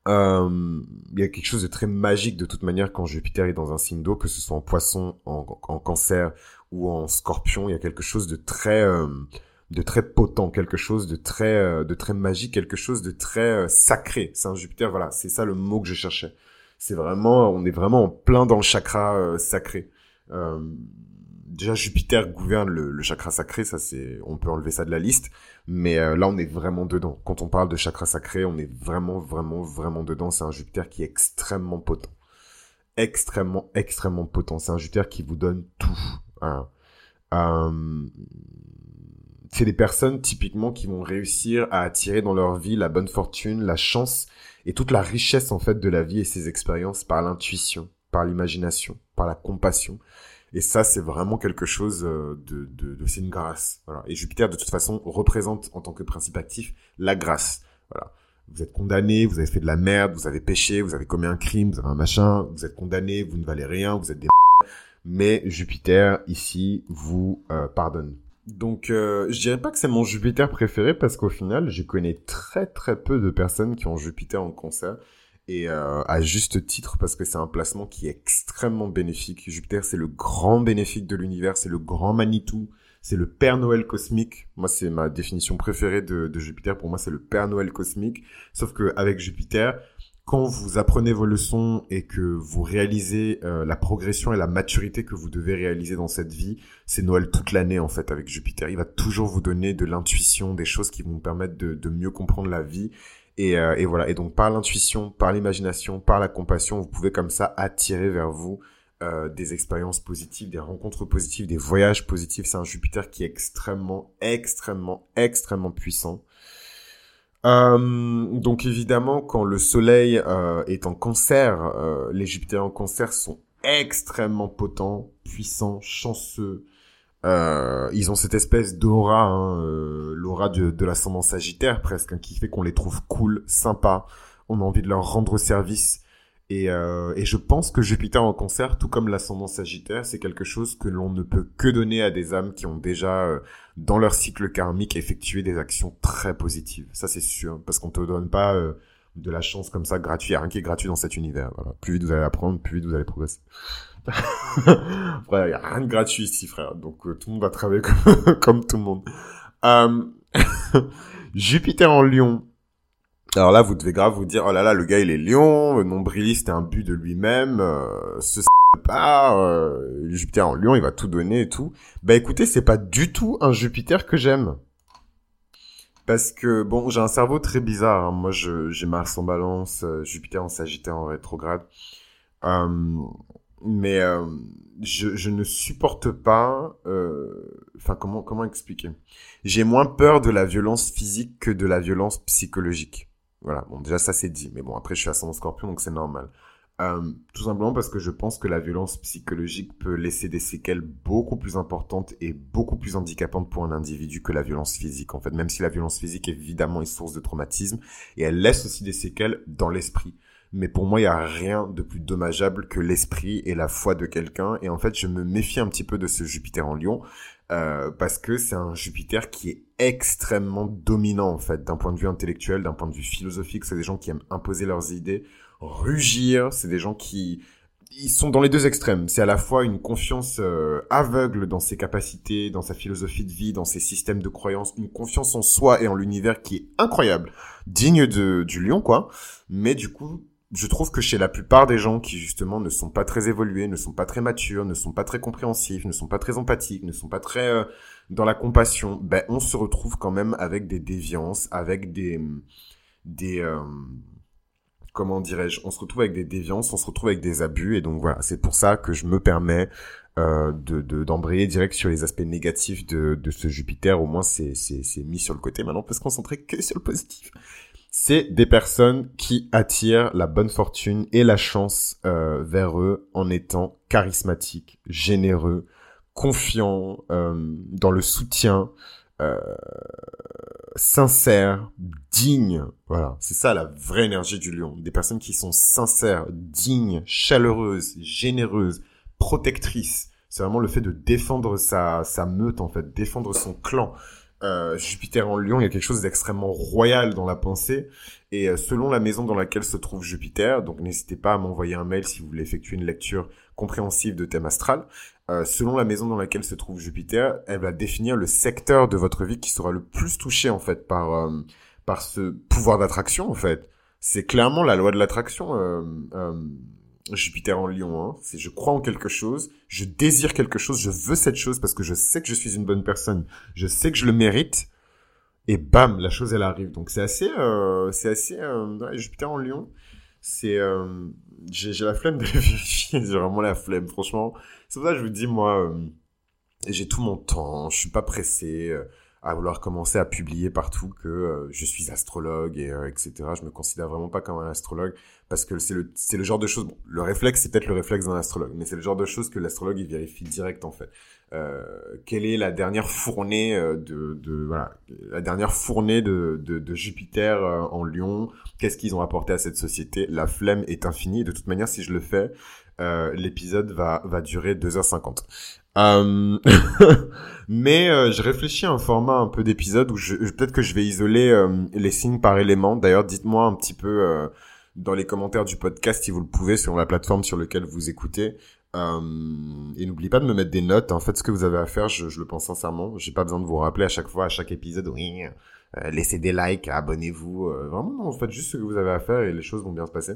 A: il y a quelque chose de très magique de toute manière quand Jupiter est dans un signe d'eau, que ce soit en Poisson, en, Cancer ou en Scorpion. Il y a quelque chose de très de très potent, quelque chose de très, euh, de très magique, quelque chose de très sacré. C'est un Jupiter, voilà, c'est ça le mot que je cherchais. C'est vraiment, on est vraiment en plein dans le chakra sacré. déjà Jupiter gouverne le, chakra sacré, ça c'est, on peut enlever ça de la liste. Mais là, on est vraiment dedans. Quand on parle de chakra sacré, on est vraiment, vraiment, vraiment dedans. C'est un Jupiter qui est extrêmement potent extrêmement, extrêmement potent. C'est un Jupiter qui vous donne tout. Euh, c'est des personnes typiquement qui vont réussir à attirer dans leur vie la bonne fortune, la chance et toute la richesse en fait de la vie et ses expériences par l'intuition, par l'imagination, par la compassion. Et ça, c'est vraiment quelque chose euh, de, de, de c'est une grâce. Voilà. Et Jupiter, de toute façon, représente en tant que principe actif la grâce. Voilà vous êtes condamné, vous avez fait de la merde, vous avez péché, vous avez commis un crime, vous avez un machin, vous êtes condamné, vous ne valez rien, vous êtes des mais Jupiter ici vous euh, pardonne. Donc euh, je dirais pas que c'est mon Jupiter préféré parce qu'au final, je connais très très peu de personnes qui ont Jupiter en concert et euh, à juste titre parce que c'est un placement qui est extrêmement bénéfique. Jupiter, c'est le grand bénéfique de l'univers, c'est le grand Manitou, c'est le Père Noël cosmique. Moi, c'est ma définition préférée de, Jupiter. Pour moi, c'est le Père Noël cosmique. Sauf que avec Jupiter, quand vous apprenez vos leçons et que vous réalisez euh, la progression et la maturité que vous devez réaliser dans cette vie, c'est Noël toute l'année en fait avec Jupiter. Il va toujours vous donner de l'intuition, des choses qui vont vous permettre de, mieux comprendre la vie. Et, euh, et voilà. Et donc par l'intuition, par l'imagination, par la compassion, vous pouvez comme ça attirer vers vous euh, des expériences positives, des rencontres positives, des voyages positifs. C'est un Jupiter qui est extrêmement, extrêmement, extrêmement puissant. Euh, donc évidemment, quand le Soleil euh, est en cancer, les Jupiters en cancer sont extrêmement potents, puissants, chanceux. ils ont cette espèce d'aura, hein, l'aura de, de l'ascendant sagittaire presque, hein, qui fait qu'on les trouve cool, sympas. On a envie de leur rendre service. Et, euh, et, je pense que Jupiter en concert, tout comme l'ascendant sagittaire, c'est quelque chose que l'on ne peut que donner à des âmes qui ont déjà, euh, dans leur cycle karmique, effectué des actions très positives. Ça, c'est sûr. Parce qu'on te donne pas euh, de la chance comme ça gratuit. Il n'y a rien qui est gratuit dans cet univers. Plus vite vous allez apprendre, plus vite vous allez progresser. [LAUGHS] il n'y a rien de gratuit ici, frère. Donc, tout le monde va travailler [LAUGHS] comme tout le monde. [LAUGHS] Jupiter en lion, alors là, vous devez grave vous dire, oh là là, le gars, il est lion, le nombriliste est un but de lui-même, euh, ce pas, euh, Jupiter en lion, il va tout donner et tout. Bah écoutez, c'est pas du tout un Jupiter que j'aime. Parce que, bon, j'ai un cerveau très bizarre. Hein. Moi, j'ai Mars en balance, euh, Jupiter en sagittaire en rétrograde. Euh, mais je, je, ne supporte pas... Enfin, comment, comment expliquer? J'ai moins peur de la violence physique que de la violence psychologique. Voilà, bon déjà ça c'est dit, mais bon après je suis ascendant scorpion donc c'est normal. Euh, tout simplement parce que je pense que la violence psychologique peut laisser des séquelles beaucoup plus importantes et beaucoup plus handicapantes pour un individu que la violence physique. En fait, même si la violence physique est évidemment une source de traumatisme et elle laisse aussi des séquelles dans l'esprit. Mais pour moi, il n'y a rien de plus dommageable que l'esprit et la foi de quelqu'un. Et en fait, je me méfie un petit peu de ce Jupiter en lion euh, parce que c'est un Jupiter qui est extrêmement dominant en fait d'un point de vue intellectuel, d'un point de vue philosophique. C'est des gens qui aiment imposer leurs idées, rugir. C'est des gens qui ils sont dans les deux extrêmes. C'est à la fois une confiance euh, aveugle dans ses capacités, dans sa philosophie de vie, dans ses systèmes de croyances, une confiance en soi et en l'univers qui est incroyable, digne de, du lion quoi. Mais du coup, je trouve que chez la plupart des gens qui justement ne sont pas très évolués, ne sont pas très matures, ne sont pas très compréhensifs, ne sont pas très empathiques, ne sont pas très euh, dans la compassion, ben on se retrouve quand même avec des déviances, avec des des euh, comment dirais-je, on se retrouve avec des déviances, on se retrouve avec des abus et donc voilà, c'est pour ça que je me permets euh, de d'embrayer direct sur les aspects négatifs de de ce Jupiter. Au moins c'est mis sur le côté. Maintenant on peut se concentrer que sur le positif c'est des personnes qui attirent la bonne fortune et la chance euh, vers eux en étant charismatiques, généreux, confiants euh, dans le soutien, euh, sincères, dignes. Voilà, c'est ça la vraie énergie du lion. Des personnes qui sont sincères, dignes, chaleureuses, généreuses, protectrices. C'est vraiment le fait de défendre sa, sa meute en fait, défendre son clan. Euh, Jupiter en Lion, il y a quelque chose d'extrêmement royal dans la pensée. Et euh, selon la maison dans laquelle se trouve Jupiter, donc n'hésitez pas à m'envoyer un mail si vous voulez effectuer une lecture compréhensive de thème astral. Euh, selon la maison dans laquelle se trouve Jupiter, elle va définir le secteur de votre vie qui sera le plus touché en fait par euh, par ce pouvoir d'attraction en fait. C'est clairement la loi de l'attraction. Jupiter en Lion, hein. c'est je crois en quelque chose, je désire quelque chose, je veux cette chose parce que je sais que je suis une bonne personne, je sais que je le mérite, et bam, la chose elle arrive. Donc c'est assez, euh, c'est assez, euh, Jupiter en Lion, c'est, euh, j'ai, la flemme de [LAUGHS] vérifier, j'ai vraiment la flemme, franchement. C'est pour ça que je vous dis moi, euh, j'ai tout mon temps, je suis pas pressé euh, à vouloir commencer à publier partout que euh, je suis astrologue et etc. Je me considère vraiment pas comme un astrologue parce que c'est le le genre de choses bon, le réflexe c'est peut-être le réflexe d'un astrologue mais c'est le genre de choses que l'astrologue il vérifie direct en fait. Euh, quelle est la dernière fournée euh, de, de voilà la dernière fournée de, de, de Jupiter euh, en Lion? Qu'est-ce qu'ils ont apporté à cette société? La flemme est infinie. De toute manière si je le fais euh, l'épisode va va durer 2h50 euh... [LAUGHS] mais euh, je réfléchis à un format un peu d'épisode où peut-être que je vais isoler euh, les signes par élément. D'ailleurs, dites-moi un petit peu dans les commentaires du podcast si vous le pouvez sur la plateforme sur laquelle vous écoutez. Euh, et n'oubliez pas de me mettre des notes. En fait, ce que vous avez à faire, je, je le pense sincèrement. J'ai pas besoin de vous rappeler à chaque fois, à chaque épisode. Oui, euh, laissez des likes, abonnez-vous. Euh, vraiment, non, faites juste ce que vous avez à faire et les choses vont bien se passer.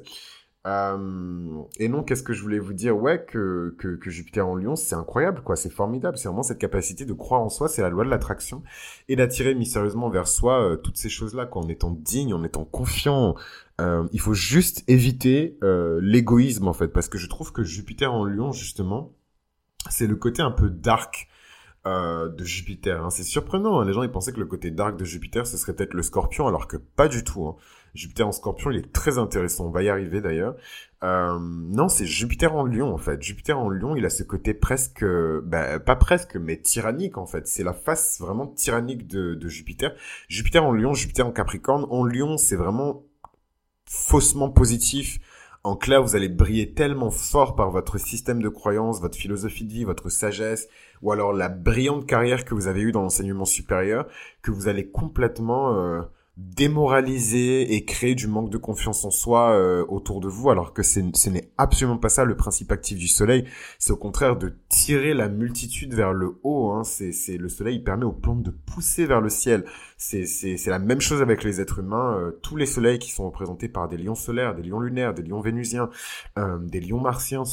A: Euh, et non, qu'est-ce que je voulais vous dire? Ouais, que, Jupiter en Lion, c'est incroyable, quoi. C'est formidable. C'est vraiment cette capacité de croire en soi. C'est la loi de l'attraction et d'attirer mystérieusement vers soi euh, toutes ces choses-là, quoi. En étant digne, en étant confiant. Euh, il faut juste éviter l'égoïsme, en fait, parce que je trouve que Jupiter en Lion, justement, c'est le côté un peu dark. De Jupiter. Hein. C'est surprenant, hein. les gens ils pensaient que le côté dark de Jupiter ce serait peut-être le scorpion alors que pas du tout. Hein. Jupiter en scorpion, il est très intéressant. On va y arriver d'ailleurs. Euh, non, c'est Jupiter en lion en fait. Jupiter en lion, il a ce côté presque, bah, pas presque, mais tyrannique en fait. C'est la face vraiment tyrannique de, Jupiter. Jupiter en lion, Jupiter en capricorne. En lion, c'est vraiment faussement positif. En clair, vous allez briller tellement fort par votre système de croyance, votre philosophie de vie, votre sagesse, ou alors la brillante carrière que vous avez eue dans l'enseignement supérieur, que vous allez complètement euh, démoraliser et créer du manque de confiance en soi euh, autour de vous, alors que ce n'est absolument pas ça le principe actif du soleil. C'est au contraire de tirer la multitude vers le haut. Hein. C'est le soleil il permet aux plantes de pousser vers le ciel. C'est la même chose avec les êtres humains. Euh, tous les soleils qui sont représentés par des lions solaires, des lions lunaires, des lions vénusiens, euh, des lions martiens,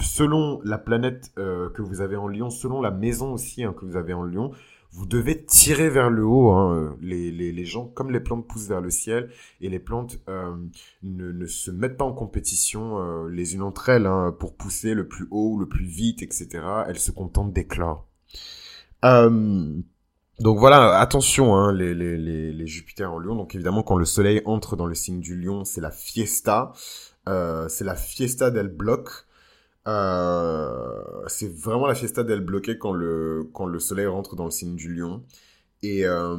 A: selon la planète euh, que vous avez en lion, selon la maison aussi hein, que vous avez en lion, vous devez tirer vers le haut. Hein. Les, les, les, gens, comme les plantes poussent vers le ciel, et les plantes euh, ne, ne, se mettent pas en compétition euh, les unes entre elles hein, pour pousser le plus haut, le plus vite, etc. Elles se contentent d'éclore. Euh, donc voilà, attention, hein, les, les, les, les Jupiter en lion. Donc évidemment, quand le soleil entre dans le signe du lion, c'est la fiesta. Euh, c'est la fiesta del bloc. Euh, c'est vraiment la fiesta del bloqué quand le, quand le soleil rentre dans le signe du lion. Et, euh,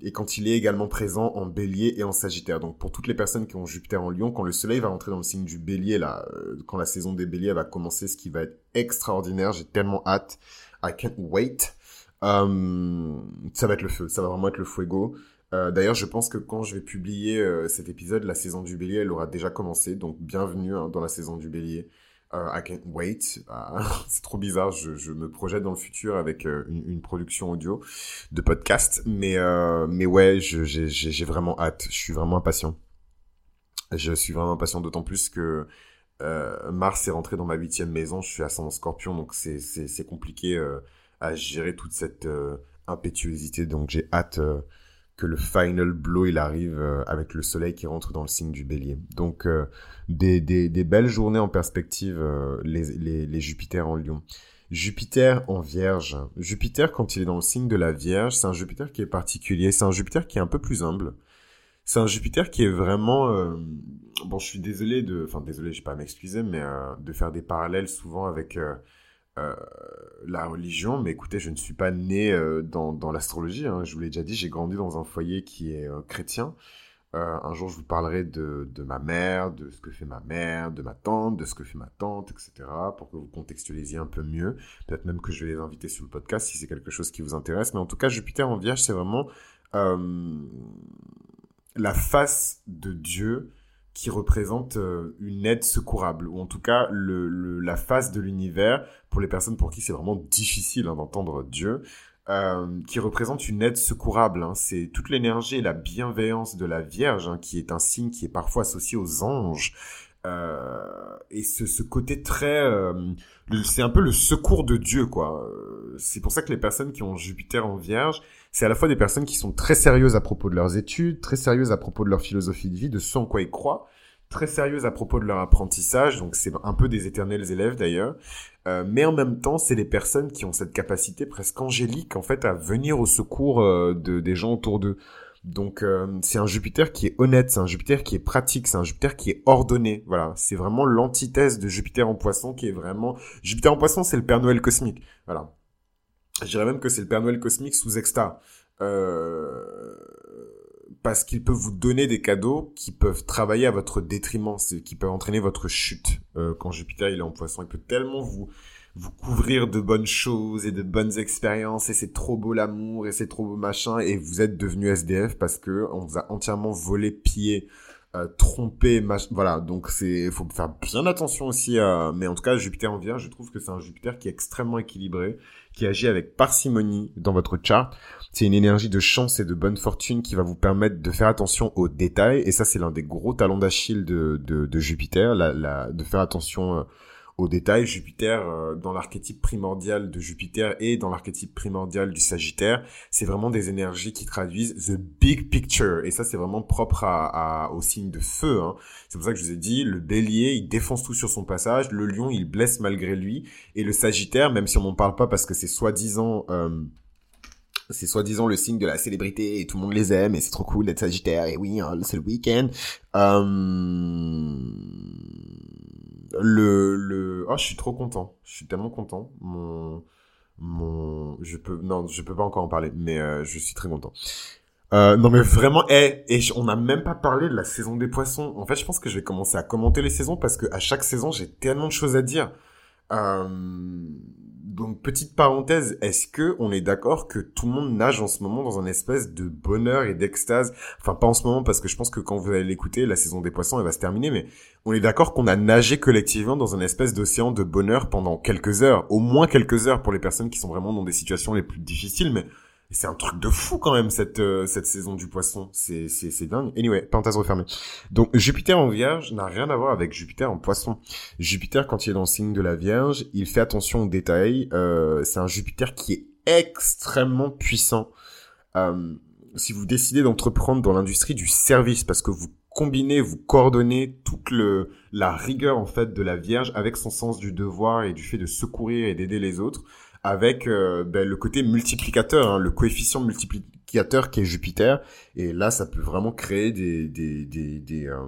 A: et quand il est également présent en bélier et en sagittaire. Donc pour toutes les personnes qui ont Jupiter en lion, quand le soleil va rentrer dans le signe du bélier, là, euh, quand la saison des béliers va commencer, ce qui va être extraordinaire, j'ai tellement hâte. I can't wait. Ça va être le feu, ça va vraiment être le fuego. D'ailleurs, je pense que quand je vais publier cet épisode, la saison du bélier, elle aura déjà commencé. Donc bienvenue hein, dans la saison du bélier. Uh, I can't wait. Uh, [LAUGHS] c'est trop bizarre. Je, me projette dans le futur avec euh, une, production audio de podcast. Mais, euh, mais ouais, j'ai vraiment hâte. Je suis vraiment impatient. Je suis vraiment impatient, d'autant plus que euh, Mars est rentré dans ma huitième maison. Je suis ascendant Scorpion, donc c'est compliqué euh, à gérer toute cette euh, impétuosité. Donc j'ai hâte que le final blow il arrive euh, avec le soleil qui rentre dans le signe du bélier. Donc euh, des, des, des, belles journées en perspective, euh, les, les, les Jupiter en lion. Jupiter en vierge. Jupiter, quand il est dans le signe de la vierge, c'est un Jupiter qui est particulier. C'est un Jupiter qui est un peu plus humble. C'est un Jupiter qui est vraiment... Euh... Bon, je suis désolé de... Enfin, désolé, je vais pas m'excuser, mais euh, de faire des parallèles souvent avec euh, la religion, mais écoutez, je ne suis pas né euh, dans, l'astrologie. Hein. Je vous l'ai déjà dit, j'ai grandi dans un foyer qui est euh, chrétien. Un jour, je vous parlerai de, de ma mère, de ce que fait ma mère, de ma tante, de ce que fait ma tante, etc. pour que vous contextualisiez un peu mieux. Peut-être même que je vais les inviter sur le podcast si c'est quelque chose qui vous intéresse. Mais en tout cas, Jupiter en Vierge, c'est vraiment la face de Dieu qui représente euh, une aide secourable, ou en tout cas la face de l'univers pour les personnes pour qui c'est vraiment difficile hein, d'entendre Dieu, euh, qui représente une aide secourable. Hein. C'est toute l'énergie et la bienveillance de la Vierge, hein, qui est un signe qui est parfois associé aux anges. Euh, et ce, ce, côté très... C'est un peu le secours de Dieu, quoi. C'est pour ça que les personnes qui ont Jupiter en Vierge, c'est à la fois des personnes qui sont très sérieuses à propos de leurs études, très sérieuses à propos de leur philosophie de vie, de ce en quoi ils croient, très sérieuses à propos de leur apprentissage, donc c'est un peu des éternels élèves d'ailleurs, euh, mais en même temps, c'est des personnes qui ont cette capacité presque angélique en fait à venir au secours euh, de, des gens autour d'eux. Donc euh, c'est un Jupiter qui est honnête, c'est un Jupiter qui est pratique, c'est un Jupiter qui est ordonné. Voilà, c'est vraiment l'antithèse de Jupiter en Poisson qui est vraiment Jupiter en Poisson, c'est le Père Noël cosmique. Voilà. Je dirais même que c'est le Père Noël cosmique sous extra. Euh, parce qu'il peut vous donner des cadeaux qui peuvent travailler à votre détriment, qui peuvent entraîner votre chute. Euh, quand Jupiter il est en poisson, il peut tellement vous vous couvrir de bonnes choses et de bonnes expériences et c'est trop beau l'amour et c'est trop beau machin et vous êtes devenu SDF parce que on vous a entièrement volé, pied euh, tromper, voilà. Donc c'est, faut faire bien attention aussi. À... Mais en tout cas, Jupiter en Vierge, je trouve que c'est un Jupiter qui est extrêmement équilibré, qui agit avec parcimonie dans votre chart. C'est une énergie de chance et de bonne fortune qui va vous permettre de faire attention aux détails. Et ça, c'est l'un des gros talons d'Achille de, Jupiter, de faire attention euh, au détail, Jupiter, euh, dans l'archétype primordial de Jupiter et dans l'archétype primordial du Sagittaire, c'est vraiment des énergies qui traduisent the big picture. Et ça, c'est vraiment propre à, au signe de feu. Hein. C'est pour ça que je vous ai dit, le bélier, il défonce tout sur son passage, le lion, il blesse malgré lui, et le Sagittaire, même si on n'en parle pas parce que c'est soi-disant... Euh, c'est soi-disant le signe de la célébrité et tout le monde les aime et c'est trop cool d'être Sagittaire et oui hein, c'est le week-end. Euh le le oh je suis trop content. Je suis tellement content. Mon mon je peux non je peux pas encore en parler mais euh, je suis très content. Euh, non mais vraiment eh, et on n'a même pas parlé de la saison des poissons. En fait je pense que je vais commencer à commenter les saisons parce que à chaque saison j'ai tellement de choses à dire. Euh, donc petite parenthèse, est-ce que on est d'accord que tout le monde nage en ce moment dans un espèce de bonheur et d'extase? Enfin pas en ce moment parce que je pense que quand vous allez l'écouter, la saison des poissons elle va se terminer, mais on est d'accord qu'on a nagé collectivement dans un espèce d'océan de bonheur pendant quelques heures, au moins quelques heures pour les personnes qui sont vraiment dans des situations les plus difficiles, mais c'est un truc de fou quand même cette euh, cette saison du poisson. C'est c'est c'est dingue. Anyway, parenthèse refermée. Donc Jupiter en Vierge n'a rien à voir avec Jupiter en Poisson. Jupiter quand il est dans le signe de la Vierge, il fait attention aux détails. Euh, c'est un Jupiter qui est extrêmement puissant. Euh, si vous décidez d'entreprendre dans l'industrie du service, parce que vous combinez, vous coordonnez toute le la rigueur en fait de la Vierge avec son sens du devoir et du fait de secourir et d'aider les autres avec euh, ben, le côté multiplicateur, hein, le coefficient multiplicateur qui est Jupiter. Et là, ça peut vraiment créer des, des, des, euh,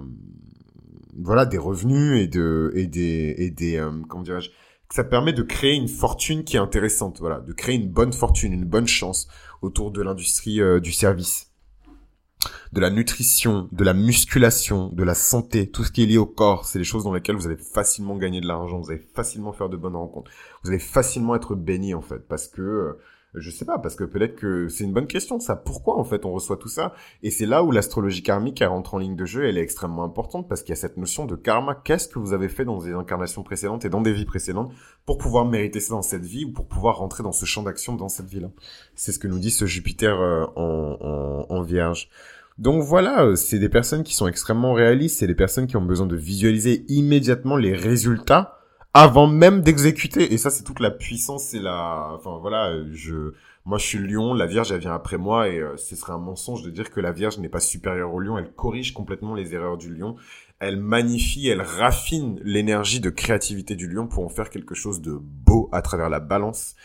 A: voilà, des revenus et de et des et des euh, comment dirais-je ça permet de créer une fortune qui est intéressante, voilà, de créer une bonne fortune, une bonne chance autour de l'industrie du service de la nutrition, de la musculation, de la santé, tout ce qui est lié au corps, c'est des choses dans lesquelles vous allez facilement gagner de l'argent, vous allez facilement faire de bonnes rencontres, vous allez facilement être béni en fait, parce que euh, je sais pas, parce que peut-être que c'est une bonne question, ça. Pourquoi, en fait, on reçoit tout ça? Et c'est là où l'astrologie karmique, elle rentre en ligne de jeu, elle est extrêmement importante parce qu'il y a cette notion de karma. Qu'est-ce que vous avez fait dans des incarnations précédentes et dans des vies précédentes pour pouvoir mériter ça dans cette vie ou pour pouvoir rentrer dans ce champ d'action dans cette vie-là? C'est ce que nous dit ce Jupiter euh, en, en, en vierge. Donc voilà, euh, c'est des personnes qui sont extrêmement réalistes, c'est des personnes qui ont besoin de visualiser immédiatement les résultats avant même d'exécuter. Et ça, c'est toute la puissance, c'est la, enfin voilà, euh, je, moi je suis lion, la Vierge elle vient après moi et euh, ce serait un mensonge de dire que la Vierge n'est pas supérieure au lion, elle corrige complètement les erreurs du lion, elle magnifie, elle raffine l'énergie de créativité du lion pour en faire quelque chose de beau à travers la balance.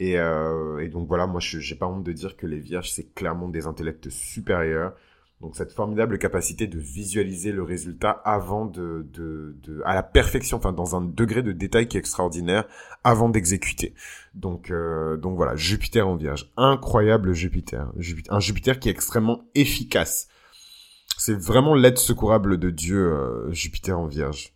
A: Et, et donc voilà, moi je j'ai pas honte de dire que les Vierges c'est clairement des intellects supérieurs donc cette formidable capacité de visualiser le résultat avant de, de, de à la perfection, enfin dans un degré de détail qui est extraordinaire avant d'exécuter. Donc euh, donc voilà, Jupiter en Vierge, incroyable Jupiter, un Jupiter qui est extrêmement efficace. C'est vraiment l'aide secourable de Dieu, euh, Jupiter en Vierge.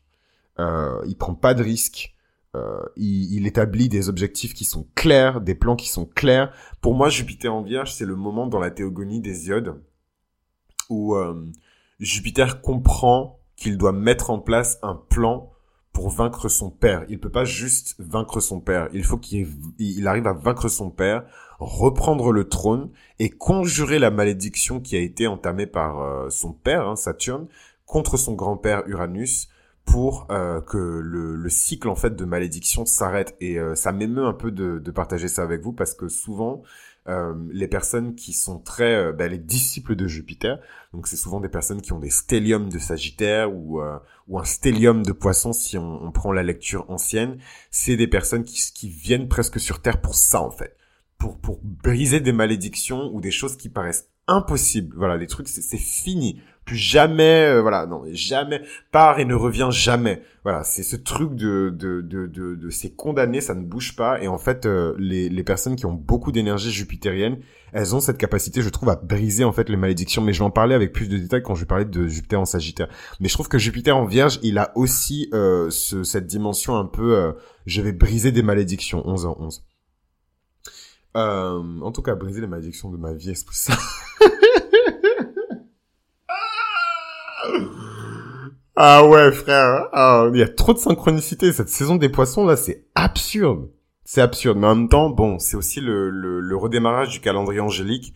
A: Euh, il prend pas de risques. Euh, il, il, établit des objectifs qui sont clairs, des plans qui sont clairs. Pour moi, Jupiter en Vierge, c'est le moment dans la théogonie des iodes où euh, Jupiter comprend qu'il doit mettre en place un plan pour vaincre son père. Il peut pas juste vaincre son père. Il faut qu'il il arrive à vaincre son père, reprendre le trône et conjurer la malédiction qui a été entamée par euh, son père, hein, Saturne, contre son grand-père Uranus pour euh, que le, le, cycle en fait de malédiction s'arrête. Et ça m'émeut un peu de, partager ça avec vous parce que souvent euh, les personnes qui sont très euh, bah, les disciples de Jupiter, donc c'est souvent des personnes qui ont des stelliums de Sagittaire ou euh, ou un stellium de Poisson si on, on prend la lecture ancienne, c'est des personnes qui, qui viennent presque sur Terre pour ça en fait, pour pour briser des malédictions ou des choses qui paraissent impossibles. Voilà, les trucs c'est fini plus jamais, euh, voilà, non, jamais, part et ne revient jamais. Voilà, c'est ce truc de de de de, de c'est condamné, ça ne bouge pas. Et en fait, euh, les les personnes qui ont beaucoup d'énergie jupitérienne, elles ont cette capacité, je trouve, à briser en fait les malédictions. Mais je vais en parler avec plus de détails quand je vais parler de Jupiter en Sagittaire. Mais je trouve que Jupiter en Vierge, il a aussi euh, ce, cette dimension un peu, euh, je vais briser des malédictions. 11 h 11. En tout cas, briser les malédictions de ma vie, c'est ça. [LAUGHS] Ah ouais, frère. Ah, il y a trop de synchronicité. Cette saison des poissons, là, c'est absurde. C'est absurde. Mais en même temps, bon, c'est aussi le, le, le, redémarrage du calendrier angélique.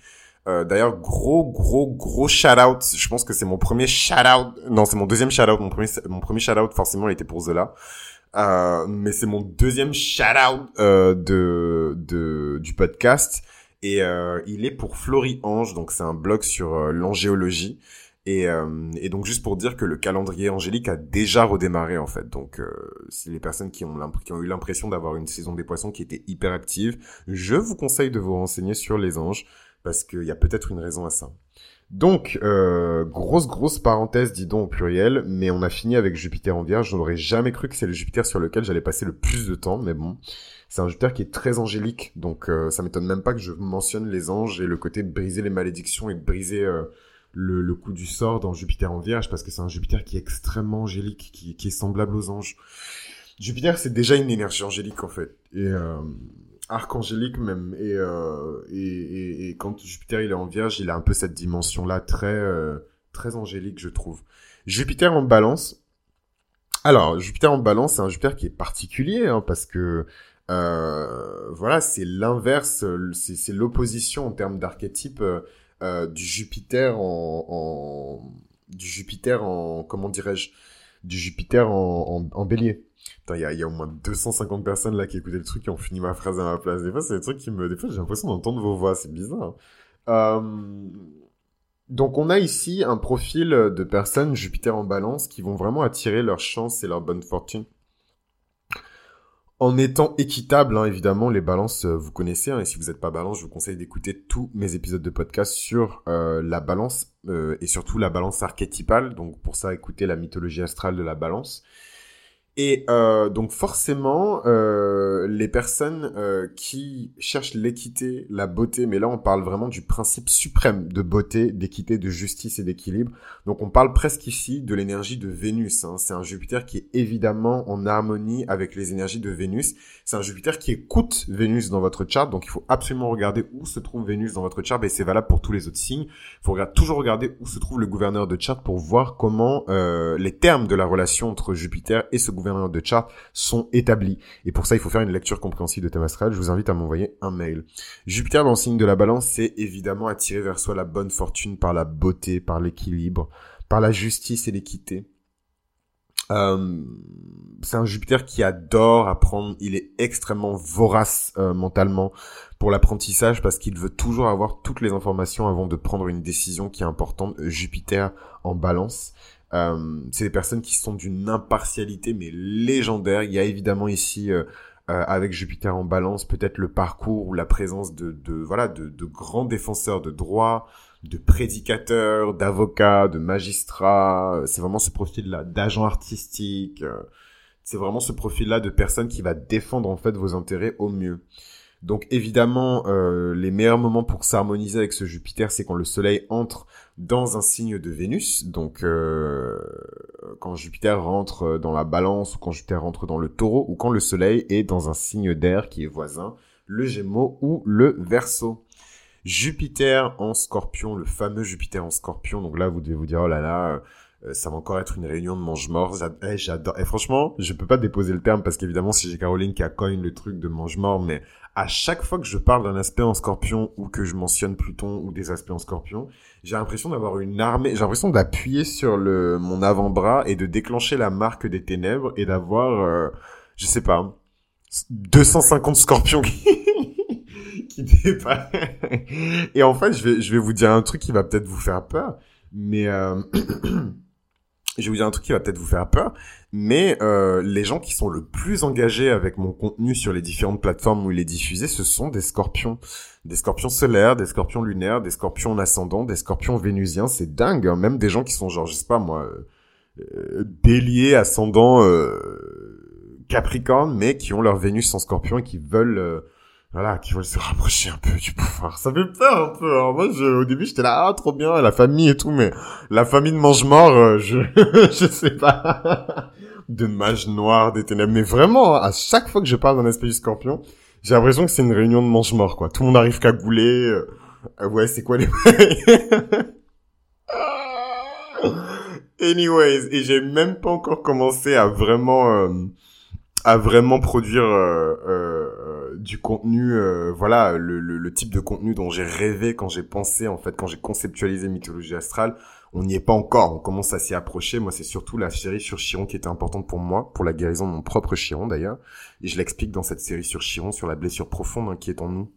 A: Euh, D'ailleurs, gros, gros, gros shout-out. Je pense que c'est mon premier shout-out. Non, c'est mon deuxième shout-out. Mon premier, mon premier shout-out, forcément, il était pour Zola. Euh, mais c'est mon deuxième shout-out euh, de, de, du podcast. Et euh, il est pour Florie Ange. Donc, c'est un blog sur euh, l'angéologie. Et, euh, et, donc juste pour dire que le calendrier angélique a déjà redémarré en fait. Donc si les personnes qui ont, qui ont eu l'impression d'avoir une saison des poissons qui était hyper active, je vous conseille de vous renseigner sur les anges parce qu'il y a peut-être une raison à ça. Donc euh, grosse grosse parenthèse dis donc au pluriel, mais on a fini avec Jupiter en Vierge. Je n'aurais jamais cru que c'est le Jupiter sur lequel j'allais passer le plus de temps, mais bon. C'est un Jupiter qui est très angélique, donc euh, ça m'étonne même pas que je mentionne les anges et le côté briser les malédictions et de briser euh, le, le, coup du sort dans Jupiter en Vierge parce que c'est un Jupiter qui est extrêmement angélique, qui, est semblable aux anges. Jupiter, c'est déjà une énergie angélique en fait, euh, archangélique même. Et, euh, et, et, et, quand Jupiter il est en Vierge, il a un peu cette dimension-là très euh, très angélique, je trouve. Jupiter en Balance. Alors, Jupiter en Balance, c'est un Jupiter qui est particulier hein, parce que euh, voilà, c'est l'inverse, c'est l'opposition en termes d'archétype euh, euh, du Jupiter en, en, du Jupiter en comment dirais-je du Jupiter en, en, en bélier. Il y a, y a au moins 250 personnes là qui écoutaient le truc qui ont fini ma phrase à ma place. Des fois, c'est des trucs qui me... Des fois, j'ai l'impression d'entendre vos voix. C'est bizarre. Euh... Donc, on a ici un profil de personnes Jupiter en balance qui vont vraiment attirer leur chance et leur bonne fortune en étant équitable, hein, évidemment, les balances, euh, vous connaissez, hein, et si vous n'êtes pas balance, je vous conseille d'écouter tous mes épisodes de podcast sur euh, la balance, et surtout la balance archétypale, donc pour ça, écoutez la mythologie astrale de la balance. Et euh, donc forcément, euh, les personnes euh, qui cherchent l'équité, la beauté, mais là on parle vraiment du principe suprême de beauté, d'équité, de justice et d'équilibre. Donc on parle presque ici de l'énergie de Vénus. Hein. C'est un Jupiter qui est évidemment en harmonie avec les énergies de Vénus. C'est un Jupiter qui écoute Vénus dans votre chart, donc il faut absolument regarder où se trouve Vénus dans votre chart, et c'est valable pour tous les autres signes. Il faut toujours regarder où se trouve le gouverneur de chart pour voir comment euh, les termes de la relation entre Jupiter et ce gouverneur de chart sont établis. Et pour ça, il faut faire une lecture compréhensive de thème astral. Je vous invite à m'envoyer un mail. Jupiter dans le signe de la balance, c'est évidemment attirer vers soi la bonne fortune par la beauté, par l'équilibre, par la justice et l'équité. Euh, c'est un Jupiter qui adore apprendre. Il est extrêmement vorace euh, mentalement pour l'apprentissage parce qu'il veut toujours avoir toutes les informations avant de prendre une décision qui est importante. Jupiter en balance. Euh, c'est des personnes qui sont d'une impartialité mais légendaire. Il y a évidemment ici euh, euh, avec Jupiter en balance peut-être le parcours ou la présence de, de voilà de, de, grands défenseurs de droit, de prédicateurs, d'avocats, de magistrats. C'est vraiment ce profil-là d'agents artistiques. c'est vraiment ce profil-là de personnes qui va défendre en fait vos intérêts au mieux. Donc évidemment, euh, les meilleurs moments pour s'harmoniser avec ce Jupiter, c'est quand le Soleil entre dans un signe de Vénus. Donc euh, quand Jupiter rentre dans la balance ou quand Jupiter rentre dans le taureau ou quand le Soleil est dans un signe d'air qui est voisin, le Gémeaux ou le Verseau. Jupiter en scorpion, le fameux Jupiter en scorpion. Donc là, vous devez vous dire, oh là là, euh, ça va encore être une réunion de mange-mort. Eh, j'adore. Et franchement, je peux pas déposer le terme parce qu'évidemment, si j'ai Caroline qui a coin le truc de mange-mort, mais à chaque fois que je parle d'un aspect en scorpion ou que je mentionne Pluton ou des aspects en scorpion, j'ai l'impression d'avoir une armée, j'ai l'impression d'appuyer sur le, mon avant-bras et de déclencher la marque des ténèbres et d'avoir, euh, je sais pas, 250 scorpions qui, [LAUGHS] qui dépassent. Et en fait, je vais, je vais vous dire un truc qui va peut-être vous faire peur, mais, euh... [CLEARS THROAT] je vais vous dire un truc qui va peut-être vous faire peur, mais euh, les gens qui sont le plus engagés avec mon contenu sur les différentes plateformes où il est diffusé, ce sont des scorpions. Des scorpions solaires, des scorpions lunaires, des scorpions en ascendant, des scorpions vénusiens, c'est dingue. Hein. Même des gens qui sont genre, je sais pas moi, euh, bélier, ascendant, euh, capricorne, mais qui ont leur Vénus en scorpion et qui veulent... Euh, voilà, qui veulent se rapprocher un peu du pouvoir. Ça fait peur un peu. Hein. Moi, je, au début, j'étais là, ah, trop bien, la famille et tout, mais la famille de mange-mort, euh, je, [LAUGHS] je sais pas, de mage noir, des ténèbres. Mais vraiment, à chaque fois que je parle d'un aspect du scorpion, j'ai l'impression que c'est une réunion de mange-mort, quoi. Tout le monde arrive qu'à. Euh, euh, ouais, c'est quoi les... [LAUGHS] Anyways, et j'ai même pas encore commencé à vraiment, à vraiment produire du contenu, euh, voilà, le, le, type de contenu dont j'ai rêvé quand j'ai pensé, en fait, quand j'ai conceptualisé Mythologie Astrale. On n'y est pas encore, on commence à s'y approcher. Moi, c'est surtout la série sur Chiron qui était importante pour moi, pour la guérison de mon propre Chiron d'ailleurs. Et je l'explique dans cette série sur Chiron, sur la blessure profonde hein, qui est en nous,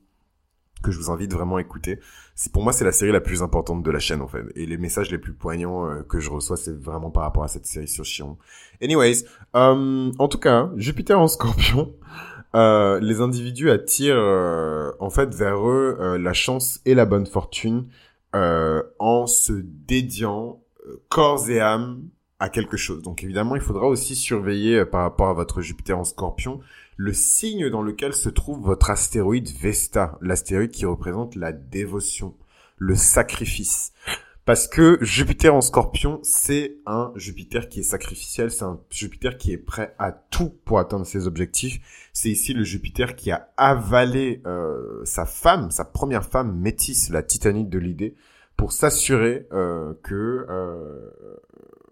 A: que je vous invite vraiment à écouter. C'est pour moi c'est la série la plus importante de la chaîne en fait et les messages les plus poignants euh, que je reçois c'est vraiment par rapport à cette série sur Chiron. Anyways, euh, en tout cas, Jupiter en [LAUGHS] Scorpion, euh, les individus attirent euh, en fait vers eux euh, la chance et la bonne fortune en se dédiant corps et âme à quelque chose. Donc évidemment, il faudra aussi surveiller par rapport à votre Jupiter en Scorpion le signe dans lequel se trouve votre astéroïde Vesta, l'astéroïde qui représente la dévotion, le sacrifice. Parce que Jupiter en scorpion, c'est un Jupiter qui est sacrificiel, c'est un Jupiter qui est prêt à tout pour atteindre ses objectifs. C'est ici le Jupiter qui a avalé euh, sa femme, sa première femme métisse, la titanite de l'idée, pour s'assurer euh, que euh,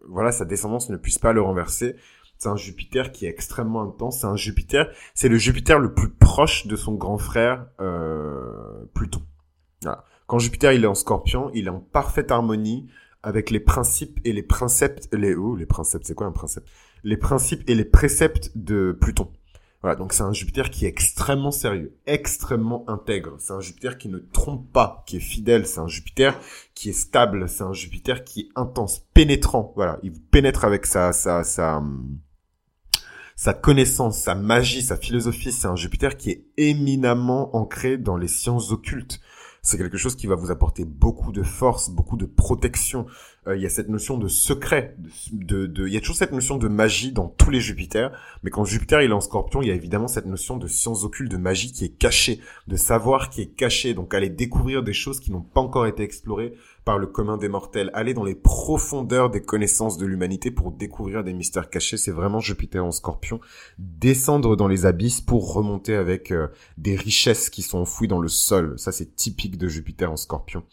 A: voilà sa descendance ne puisse pas le renverser. C'est un Jupiter qui est extrêmement intense. C'est un Jupiter, c'est le Jupiter le plus proche de son grand frère Pluton. Quand Jupiter il est en Scorpion, il est en parfaite harmonie avec les principes et les préceptes, les oh, les principes, c'est quoi un principe? Les principes et les préceptes de Pluton. Voilà, donc c'est un Jupiter qui est extrêmement sérieux, extrêmement intègre. C'est un Jupiter qui ne trompe pas, qui est fidèle. C'est un Jupiter qui est stable. C'est un Jupiter qui est intense, pénétrant. Voilà, il vous pénètre avec sa sa sa sa connaissance, sa magie, sa philosophie. C'est un Jupiter qui est éminemment ancré dans les sciences occultes c'est quelque chose qui va vous apporter beaucoup de force, beaucoup de protection. Euh, il y a cette notion de secret, de, de, il y a toujours cette notion de magie dans tous les Jupiters, mais quand Jupiter il est en Scorpion, il y a évidemment cette notion de science occulte, de magie qui est cachée, de savoir qui est caché. Donc aller découvrir des choses qui n'ont pas encore été explorées par le commun des mortels, aller dans les profondeurs des connaissances de l'humanité pour découvrir des mystères cachés, c'est vraiment Jupiter en scorpion. Descendre dans les abysses pour remonter avec euh, des richesses qui sont enfouies dans le sol. Ça, c'est typique de Jupiter en scorpion.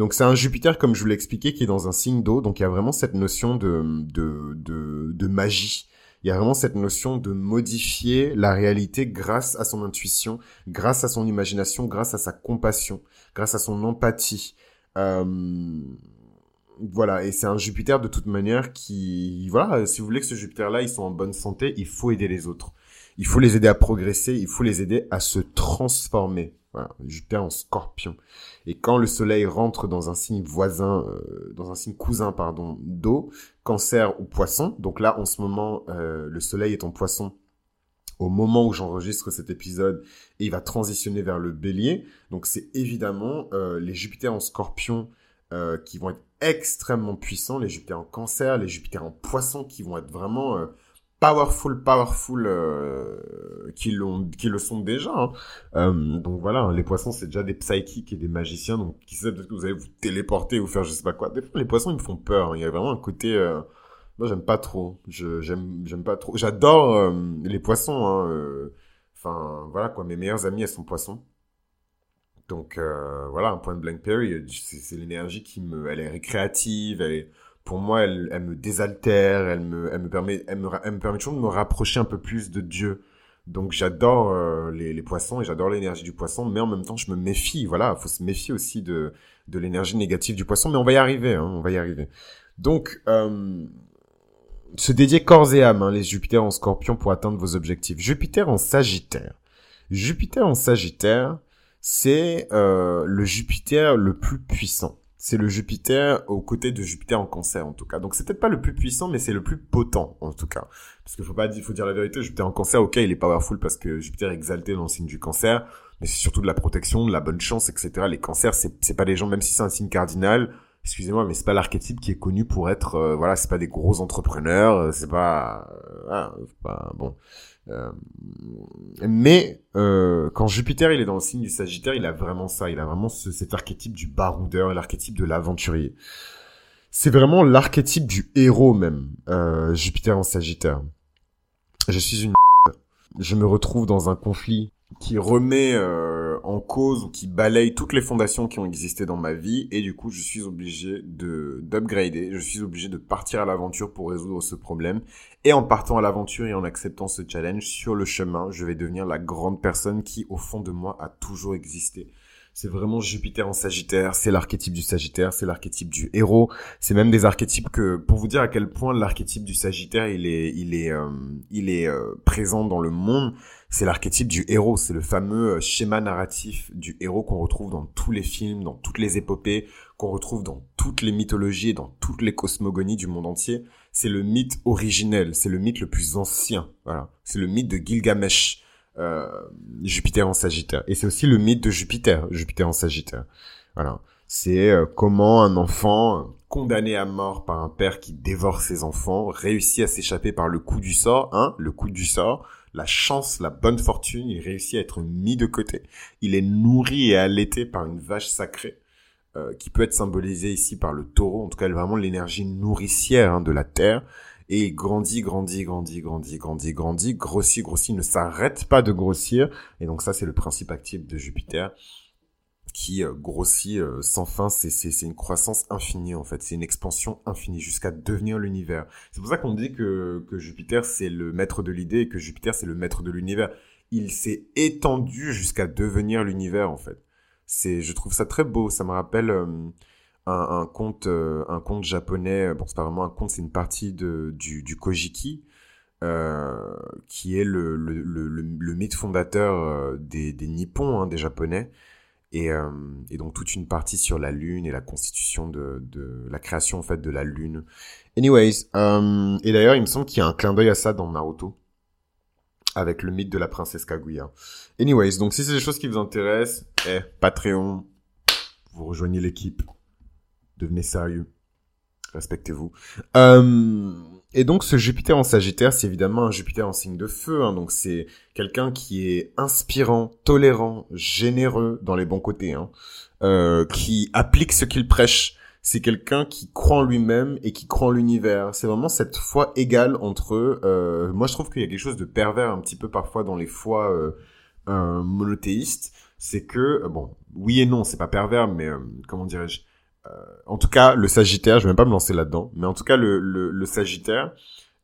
A: Donc c'est un Jupiter, comme je vous l'ai expliqué, qui est dans un signe d'eau, donc il y a vraiment cette notion de, de, de, de magie. Il y a vraiment cette notion de modifier la réalité grâce à son intuition, grâce à son imagination, grâce à sa compassion, grâce à son empathie, euh, voilà, et c'est un Jupiter de toute manière qui, voilà, si vous voulez que ce Jupiter-là, ils sont en bonne santé, il faut aider les autres. Il faut les aider à progresser, il faut les aider à se transformer. Voilà, Jupiter en scorpion. Et quand le soleil rentre dans un signe voisin, euh, dans un signe cousin, pardon, d'eau, cancer ou poisson, donc là, en ce moment, euh, le soleil est en poisson, au moment où j'enregistre cet épisode et il va transitionner vers le bélier. Donc c'est évidemment euh, les Jupiters en scorpion qui vont être extrêmement puissants, les Jupiters en cancer, les Jupiters en poisson qui vont être vraiment powerful, powerful euh, qui l'ont, qui le sont déjà. Hein. Euh, donc voilà, hein, les poissons c'est déjà des psychiques et des magiciens, donc qui sait peut-être que vous allez vous téléporter ou faire je sais pas quoi. Des fois les poissons ils me font peur. Hein. Il y a vraiment un côté, euh... moi j'aime pas trop. Je j'aime j'aime pas trop. J'adore euh, les poissons. Euh. Enfin voilà quoi, mes meilleures amies elles sont poissons. Donc voilà, un point de blank Perry, c'est l'énergie qui me, elle est récréative, elle est pour moi, elle, elle me désaltère, elle me, elle me permet, elle me, elle me permet toujours de me rapprocher un peu plus de Dieu. Donc j'adore euh, les, les, poissons et j'adore l'énergie du poisson, mais en même temps je me méfie. Voilà, faut se méfier aussi de, de l'énergie négative du poisson, mais on va y arriver, hein, on va y arriver. Donc euh, se dédier corps et âme, hein, les Jupiter en Scorpion pour atteindre vos objectifs. Jupiter en Sagittaire. Jupiter en Sagittaire, c'est euh, le Jupiter le plus puissant c'est le Jupiter aux côtés de Jupiter en cancer en tout cas. Donc c'est peut-être pas le plus puissant, mais c'est le plus potent en tout cas. Parce qu'il faut pas dire, faut dire la vérité, Jupiter en cancer, ok, il est powerful parce que Jupiter est exalté dans le signe du cancer, mais c'est surtout de la protection, de la bonne chance, etc. Les cancers, c'est, pas des gens, même si c'est un signe cardinal, excusez-moi, mais c'est pas l'archétype qui est connu pour être, euh, voilà, c'est pas des gros entrepreneurs, euh, c'est pas, euh, pas bon. Euh, mais euh, quand Jupiter il est dans le signe du Sagittaire, il a vraiment ça, il a vraiment cet archétype du baroudeur, l'archétype de l'aventurier. C'est vraiment l'archétype du héros même, euh, Jupiter en Sagittaire. Je suis une [LAUGHS] je me retrouve dans un conflit qui remet euh, en cause ou qui balaye toutes les fondations qui ont existé dans ma vie. Et du coup je suis obligé de d'upgrader, je suis obligé de partir à l'aventure pour résoudre ce problème. Et en partant à l'aventure et en acceptant ce challenge sur le chemin, je vais devenir la grande personne qui au fond de moi a toujours existé. C'est vraiment Jupiter en Sagittaire, c'est l'archétype du Sagittaire, c'est l'archétype du héros, c'est même des archétypes que pour vous dire à quel point l'archétype du Sagittaire il est il est euh, il est euh, présent dans le monde, c'est l'archétype du héros, c'est le fameux euh, schéma narratif du héros qu'on retrouve dans tous les films, dans toutes les épopées, qu'on retrouve dans toutes les mythologies et dans toutes les cosmogonies du monde entier. C'est le mythe originel, c'est le mythe le plus ancien. Voilà, c'est le mythe de Gilgamesh, euh, Jupiter en Sagittaire. Et c'est aussi le mythe de Jupiter, Jupiter en Sagittaire. Voilà, c'est euh, comment un enfant condamné à mort par un père qui dévore ses enfants réussit à s'échapper par le coup du sort, hein, le coup du sort la chance, la bonne fortune, il réussit à être mis de côté. Il est nourri et allaité par une vache sacrée, euh, qui peut être symbolisée ici par le taureau, en tout cas vraiment l'énergie nourricière hein, de la terre, et il grandit, grandit, grandit, grandit, grandit, grandit, grossit, grossit, ne s'arrête pas de grossir, et donc ça c'est le principe actif de Jupiter, qui euh, grossit euh, sans fin. C'est, c'est, une croissance infinie en fait. C'est une expansion infinie jusqu'à devenir l'univers. C'est pour ça qu'on dit que, que Jupiter c'est le maître de l'idée et que Jupiter c'est le maître de l'univers. Il s'est étendu jusqu'à devenir l'univers en fait. C'est, je trouve ça très beau. Ça me rappelle euh, un, conte, un conte japonais. Bon, c'est pas vraiment un conte, c'est une partie de, du, du Kojiki. Euh, qui est le, le, le, mythe fondateur des, des Nippons, hein, des Japonais, et, euh, donc toute une partie sur la lune et la constitution de, de la création en fait de la lune. Anyways, euh, et d'ailleurs il me semble qu'il y a un clin d'œil à ça dans Naruto avec le mythe de la princesse Kaguya. Anyways, donc si c'est des choses qui vous intéressent, eh, Patreon, vous rejoignez l'équipe, devenez sérieux, respectez-vous. Euh, et donc ce Jupiter en Sagittaire, c'est évidemment un Jupiter en signe de feu. Hein, donc c'est quelqu'un qui est inspirant, tolérant, généreux dans les bons côtés, hein, euh, qui applique ce qu'il prêche. C'est quelqu'un qui croit en lui-même et qui croit en l'univers. C'est vraiment cette foi égale entre eux. Moi, je trouve qu'il y a quelque chose de pervers un petit peu parfois dans les foi euh, monothéistes. C'est que, bon, oui et non, c'est pas pervers, mais comment dirais-je? En tout cas, le Sagittaire, je vais même pas me lancer là-dedans, mais en tout cas, le, le, le Sagittaire,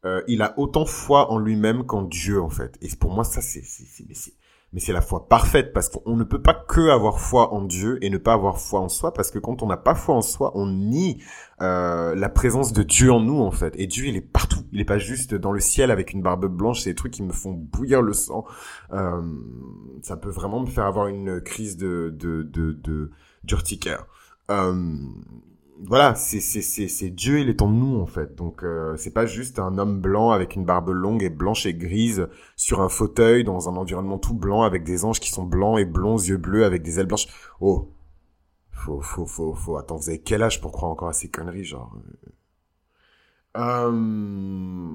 A: euh, il a autant foi en lui-même qu'en Dieu, en fait. Et pour moi, ça, c'est, mais c'est la foi parfaite parce qu'on ne peut pas que avoir foi en Dieu et ne pas avoir foi en soi parce que quand on n'a pas foi en soi, on nie euh, la présence de Dieu en nous en fait. Et Dieu, il est partout. Il est pas juste dans le ciel avec une barbe blanche. C'est des trucs qui me font bouillir le sang. Euh, ça peut vraiment me faire avoir une crise de de de, d'urticaire euh, voilà, c'est c'est Dieu, il est en nous en fait. Donc euh, c'est pas juste un homme blanc avec une barbe longue et blanche et grise sur un fauteuil dans un environnement tout blanc avec des anges qui sont blancs et blonds, yeux bleus avec des ailes blanches. Oh, faut faut faut faut attends, vous avez quel âge pour croire encore à ces conneries genre euh...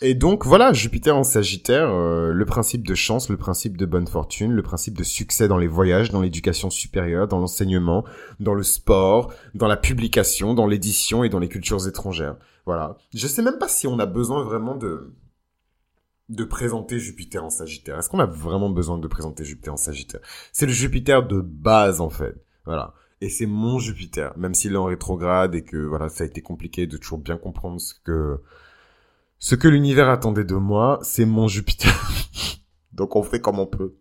A: et donc voilà, Jupiter en Sagittaire, euh, le principe de chance, le principe de bonne fortune, le principe de succès dans les voyages, dans l'éducation supérieure, dans l'enseignement, dans le sport, dans la publication, dans l'édition et dans les cultures étrangères. Voilà. Je sais même pas si on a besoin vraiment de de présenter Jupiter en Sagittaire. Est-ce qu'on a vraiment besoin de présenter Jupiter en Sagittaire? C'est le Jupiter de base en fait. Voilà. Et c'est mon Jupiter, même s'il est en rétrograde et que voilà, ça a été compliqué de toujours bien comprendre ce que ce que l'univers attendait de moi, c'est mon Jupiter. [LAUGHS] donc on fait comme on peut.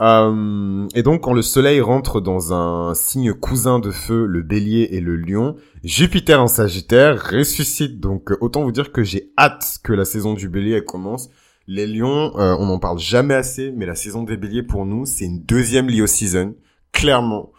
A: Euh, et donc quand le Soleil rentre dans un signe cousin de feu, le Bélier et le Lion, Jupiter en Sagittaire ressuscite. Donc autant vous dire que j'ai hâte que la saison du Bélier commence. Les Lions, euh, on n'en parle jamais assez, mais la saison des Béliers pour nous, c'est une deuxième Leo season, clairement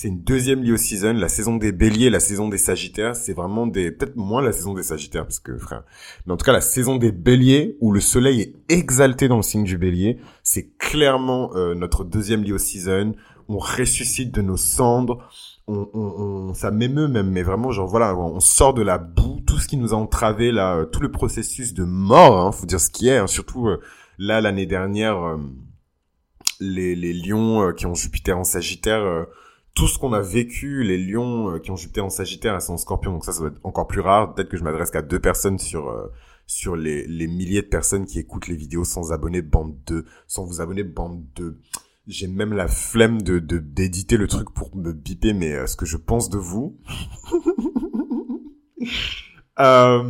A: c'est une deuxième Leo season. La saison des béliers, la saison des sagittaires, c'est vraiment des, peut-être moins la saison des sagittaires, parce que, frère. Mais en tout cas, la saison des béliers, où le soleil est exalté dans le signe du bélier, c'est clairement euh, notre deuxième Leo season. On ressuscite de nos cendres. On, on, on ça m'émeut même, mais vraiment, genre, voilà, on sort de la boue, tout ce qui nous a entravé, là, euh, tout le processus de mort, hein, faut dire ce qui est, hein, surtout, euh, là, l'année dernière, les, les lions qui ont Jupiter en Sagittaire, tout ce qu'on a vécu, les lions euh, qui ont Jupiter en Sagittaire et en Scorpion, donc ça, ça va être encore plus rare. Peut-être que je m'adresse qu'à deux personnes sur euh, sur les, les milliers de personnes qui écoutent les vidéos sans abonner, bande 2, sans vous abonner, bande 2. J'ai même la flemme de d'éditer le truc pour me biper, mais euh, ce que je pense de vous. [LAUGHS] Euh,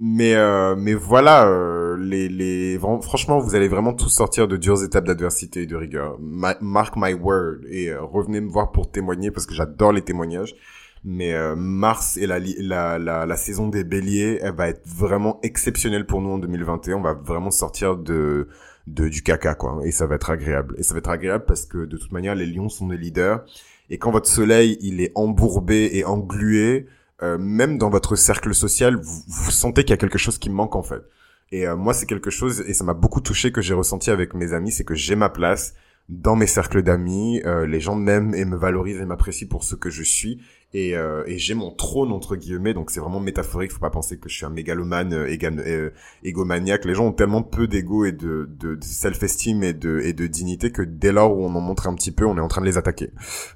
A: mais euh, mais voilà, euh, les les franchement, vous allez vraiment tous sortir de dures étapes d'adversité et de rigueur. mark my word et revenez me voir pour témoigner parce que j'adore les témoignages. Mais mars et la, la la la saison des Béliers, elle va être vraiment exceptionnelle pour nous en 2021. On va vraiment sortir de de du caca quoi et ça va être agréable. Et ça va être agréable parce que de toute manière, les lions sont des leaders. Et quand votre soleil il est embourbé et englué, euh, même dans votre cercle social, vous, sentez qu'il y a quelque chose qui manque en fait. Et euh, moi, c'est quelque chose, et ça m'a beaucoup touché que j'ai ressenti avec mes amis, c'est que j'ai ma place dans mes cercles d'amis. Euh, les gens m'aiment et me valorisent et m'apprécient pour ce que je suis. Et, euh, et j'ai mon trône entre guillemets donc c'est vraiment métaphorique faut pas penser que je suis un mégalomane euh, euh, égomaniaque. Les gens ont tellement peu d'ego et de, de, self-esteem et de, et de dignité que dès lors où on en montre un petit peu on est en train de les attaquer.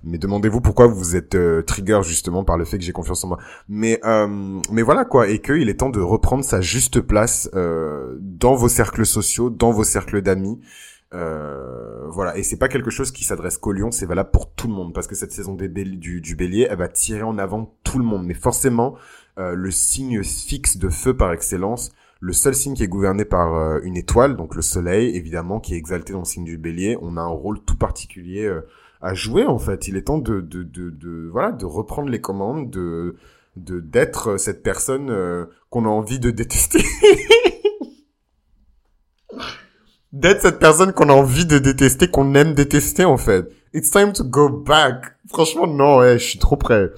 A: Mais demandez-vous pourquoi vous êtes euh, trigger justement par le fait que j'ai confiance en moi. Mais euh, mais voilà quoi. Et qu'il est temps de reprendre sa juste place dans vos cercles sociaux dans vos cercles d'amis euh, voilà, et c'est pas quelque chose qui s'adresse qu'aux lions, c'est valable pour tout le monde, parce que cette saison du, du bélier, elle va tirer en avant tout le monde. Mais forcément, euh, le signe fixe de feu par excellence, le seul signe qui est gouverné par euh, une étoile, donc le soleil, évidemment, qui est exalté dans le signe du bélier, on a un rôle tout particulier à jouer, en fait. Il est temps de, de, de, de, voilà, de reprendre les commandes, de de d'être cette personne qu'on a envie de détester. [LAUGHS] d'être cette personne qu'on a envie de détester, qu'on aime détester en fait. It's time to go back. Franchement, non, ouais, je suis trop prêt.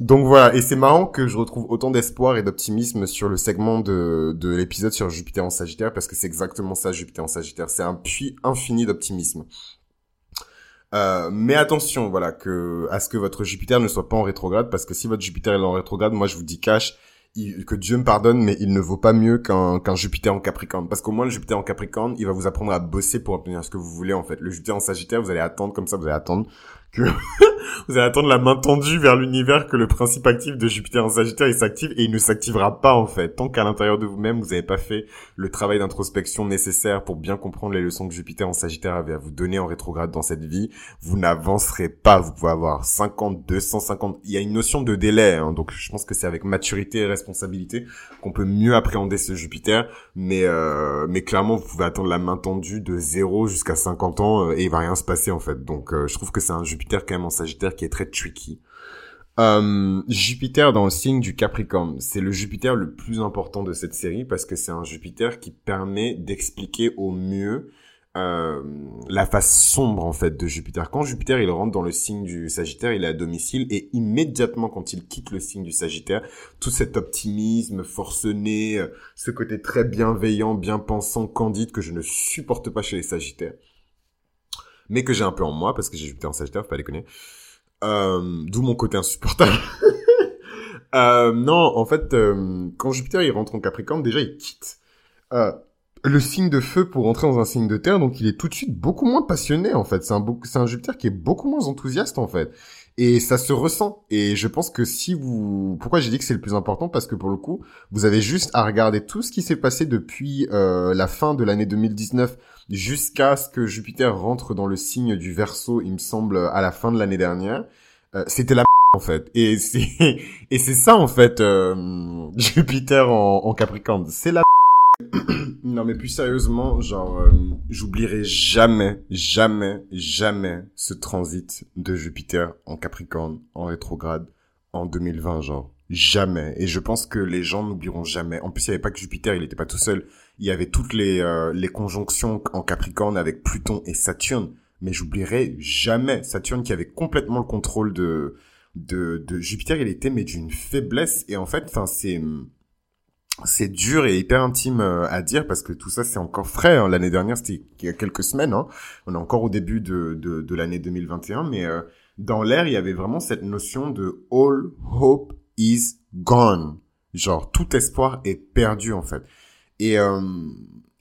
A: Donc voilà, et c'est marrant que je retrouve autant d'espoir et d'optimisme sur le segment de, de l'épisode sur Jupiter en Sagittaire, parce que c'est exactement ça, Jupiter en Sagittaire. C'est un puits infini d'optimisme. Euh, mais attention, voilà, que à ce que votre Jupiter ne soit pas en rétrograde, parce que si votre Jupiter est en rétrograde, moi je vous dis cash, que Dieu me pardonne, mais il ne vaut pas mieux qu'un qu'un Jupiter en Capricorne. Parce qu'au moins le Jupiter en Capricorne, il va vous apprendre à bosser pour obtenir ce que vous voulez en fait. Le Jupiter en Sagittaire, vous allez attendre comme ça, vous allez attendre que [LAUGHS] [LAUGHS] vous allez attendre la main tendue vers l'univers que le principe actif de Jupiter en Sagittaire il s'active et il ne s'activera pas en fait. Tant qu'à l'intérieur de vous-même vous n'avez pas fait le travail d'introspection nécessaire pour bien comprendre les leçons que Jupiter en Sagittaire avait à vous donner en rétrograde dans cette vie vous n'avancerez pas. Vous pouvez avoir 50 250 il y a une notion de délai hein, donc je pense que c'est avec maturité et responsabilité qu'on peut mieux appréhender ce Jupiter. Mais euh, mais clairement vous pouvez attendre la main tendue de 0 jusqu'à 50 ans euh, et il va rien se passer en fait. Donc euh, je trouve que c'est un Jupiter Jupiter quand même en Sagittaire qui est très tricky. Euh, Jupiter dans le signe du Capricorne, c'est le Jupiter le plus important de cette série parce que c'est un Jupiter qui permet d'expliquer au mieux euh, la face sombre en fait de Jupiter. Quand Jupiter il rentre dans le signe du Sagittaire, il est à domicile et immédiatement quand il quitte le signe du Sagittaire, tout cet optimisme forcené, euh, ce côté très bienveillant, bien pensant, candide que je ne supporte pas chez les Sagittaires, mais que j'ai un peu en moi parce que j'ai Jupiter en Sagittaire, faut pas déconner. Euh, D'où mon côté insupportable. [LAUGHS] euh, non, en fait, euh, quand Jupiter il rentre en Capricorne, déjà il quitte. le signe de feu pour entrer dans un signe de terre, donc il est tout de suite beaucoup moins passionné en fait. C'est un, c'est un Jupiter qui est beaucoup moins enthousiaste en fait. Et ça se ressent. Et je pense que si vous... Pourquoi j'ai dit que c'est le plus important? Parce que pour le coup, vous avez juste à regarder tout ce qui s'est passé depuis euh, la fin de l'année 2019 jusqu'à ce que Jupiter rentre dans le signe du Verseau, il me semble, à la fin de l'année dernière. Euh, C'était la [LAUGHS] en fait. Et c'est [LAUGHS] et c'est ça en fait euh, [LAUGHS] Jupiter en, en Capricorne. C'est la [CLEARS THROAT] non mais plus sérieusement, genre euh, j'oublierai jamais, jamais, jamais ce transit de Jupiter en Capricorne en rétrograde en 2020 genre jamais et je pense que les gens n'oublieront jamais. En plus, il n'y avait pas que Jupiter, il n'était pas tout seul. Il y avait toutes les euh, les conjonctions en Capricorne avec Pluton et Saturne, mais j'oublierai jamais Saturne qui avait complètement le contrôle de de, de Jupiter, il était mais d'une faiblesse et en fait, enfin c'est c'est dur et hyper intime euh, à dire parce que tout ça c'est encore frais. Hein. L'année dernière c'était il y a quelques semaines. Hein. On est encore au début de, de, l'année 2021, mais euh, dans l'air il y avait vraiment cette notion de all hope is gone. Genre tout espoir est perdu en fait. Et euh,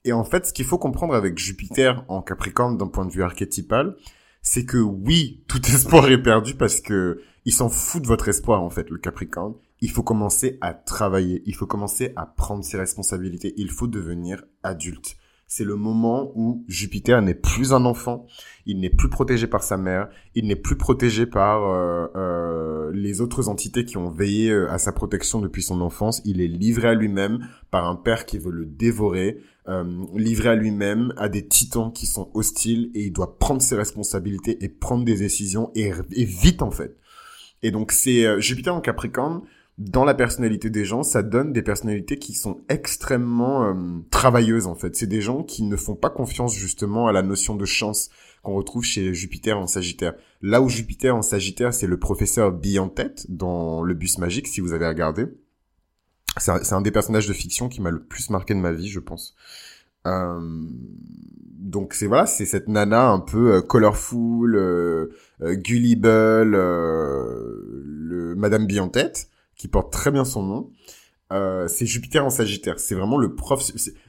A: et en fait ce qu'il faut comprendre avec Jupiter en Capricorne d'un point de vue archétypal, c'est que oui tout [LAUGHS] espoir est perdu parce que il s'en fout de votre espoir en fait le Capricorne il faut commencer à travailler, il faut commencer à prendre ses responsabilités, il faut devenir adulte. C'est le moment où Jupiter n'est plus un enfant, il n'est plus protégé par sa mère, il n'est plus protégé par euh, euh, les autres entités qui ont veillé euh, à sa protection depuis son enfance. Il est livré à lui-même par un père qui veut le dévorer, livré à lui-même à des titans qui sont hostiles et il doit prendre ses responsabilités et prendre des décisions et, et vite en fait. Et donc c'est Jupiter en Capricorne dans la personnalité des gens, ça donne des personnalités qui sont extrêmement euh, travailleuses en fait. C'est des gens qui ne font pas confiance justement à la notion de chance qu'on retrouve chez Jupiter en Sagittaire. Là où Jupiter en Sagittaire, c'est le professeur bille en tête dans le bus magique, si vous avez regardé. C'est un, des personnages de fiction qui m'a le plus marqué de ma vie, je pense. Euh, donc c'est voilà, c'est cette nana un peu euh, colorful, euh, euh gullible, le Madame bille en tête qui porte très bien son nom. Euh, c'est Jupiter en Sagittaire. C'est vraiment le prof.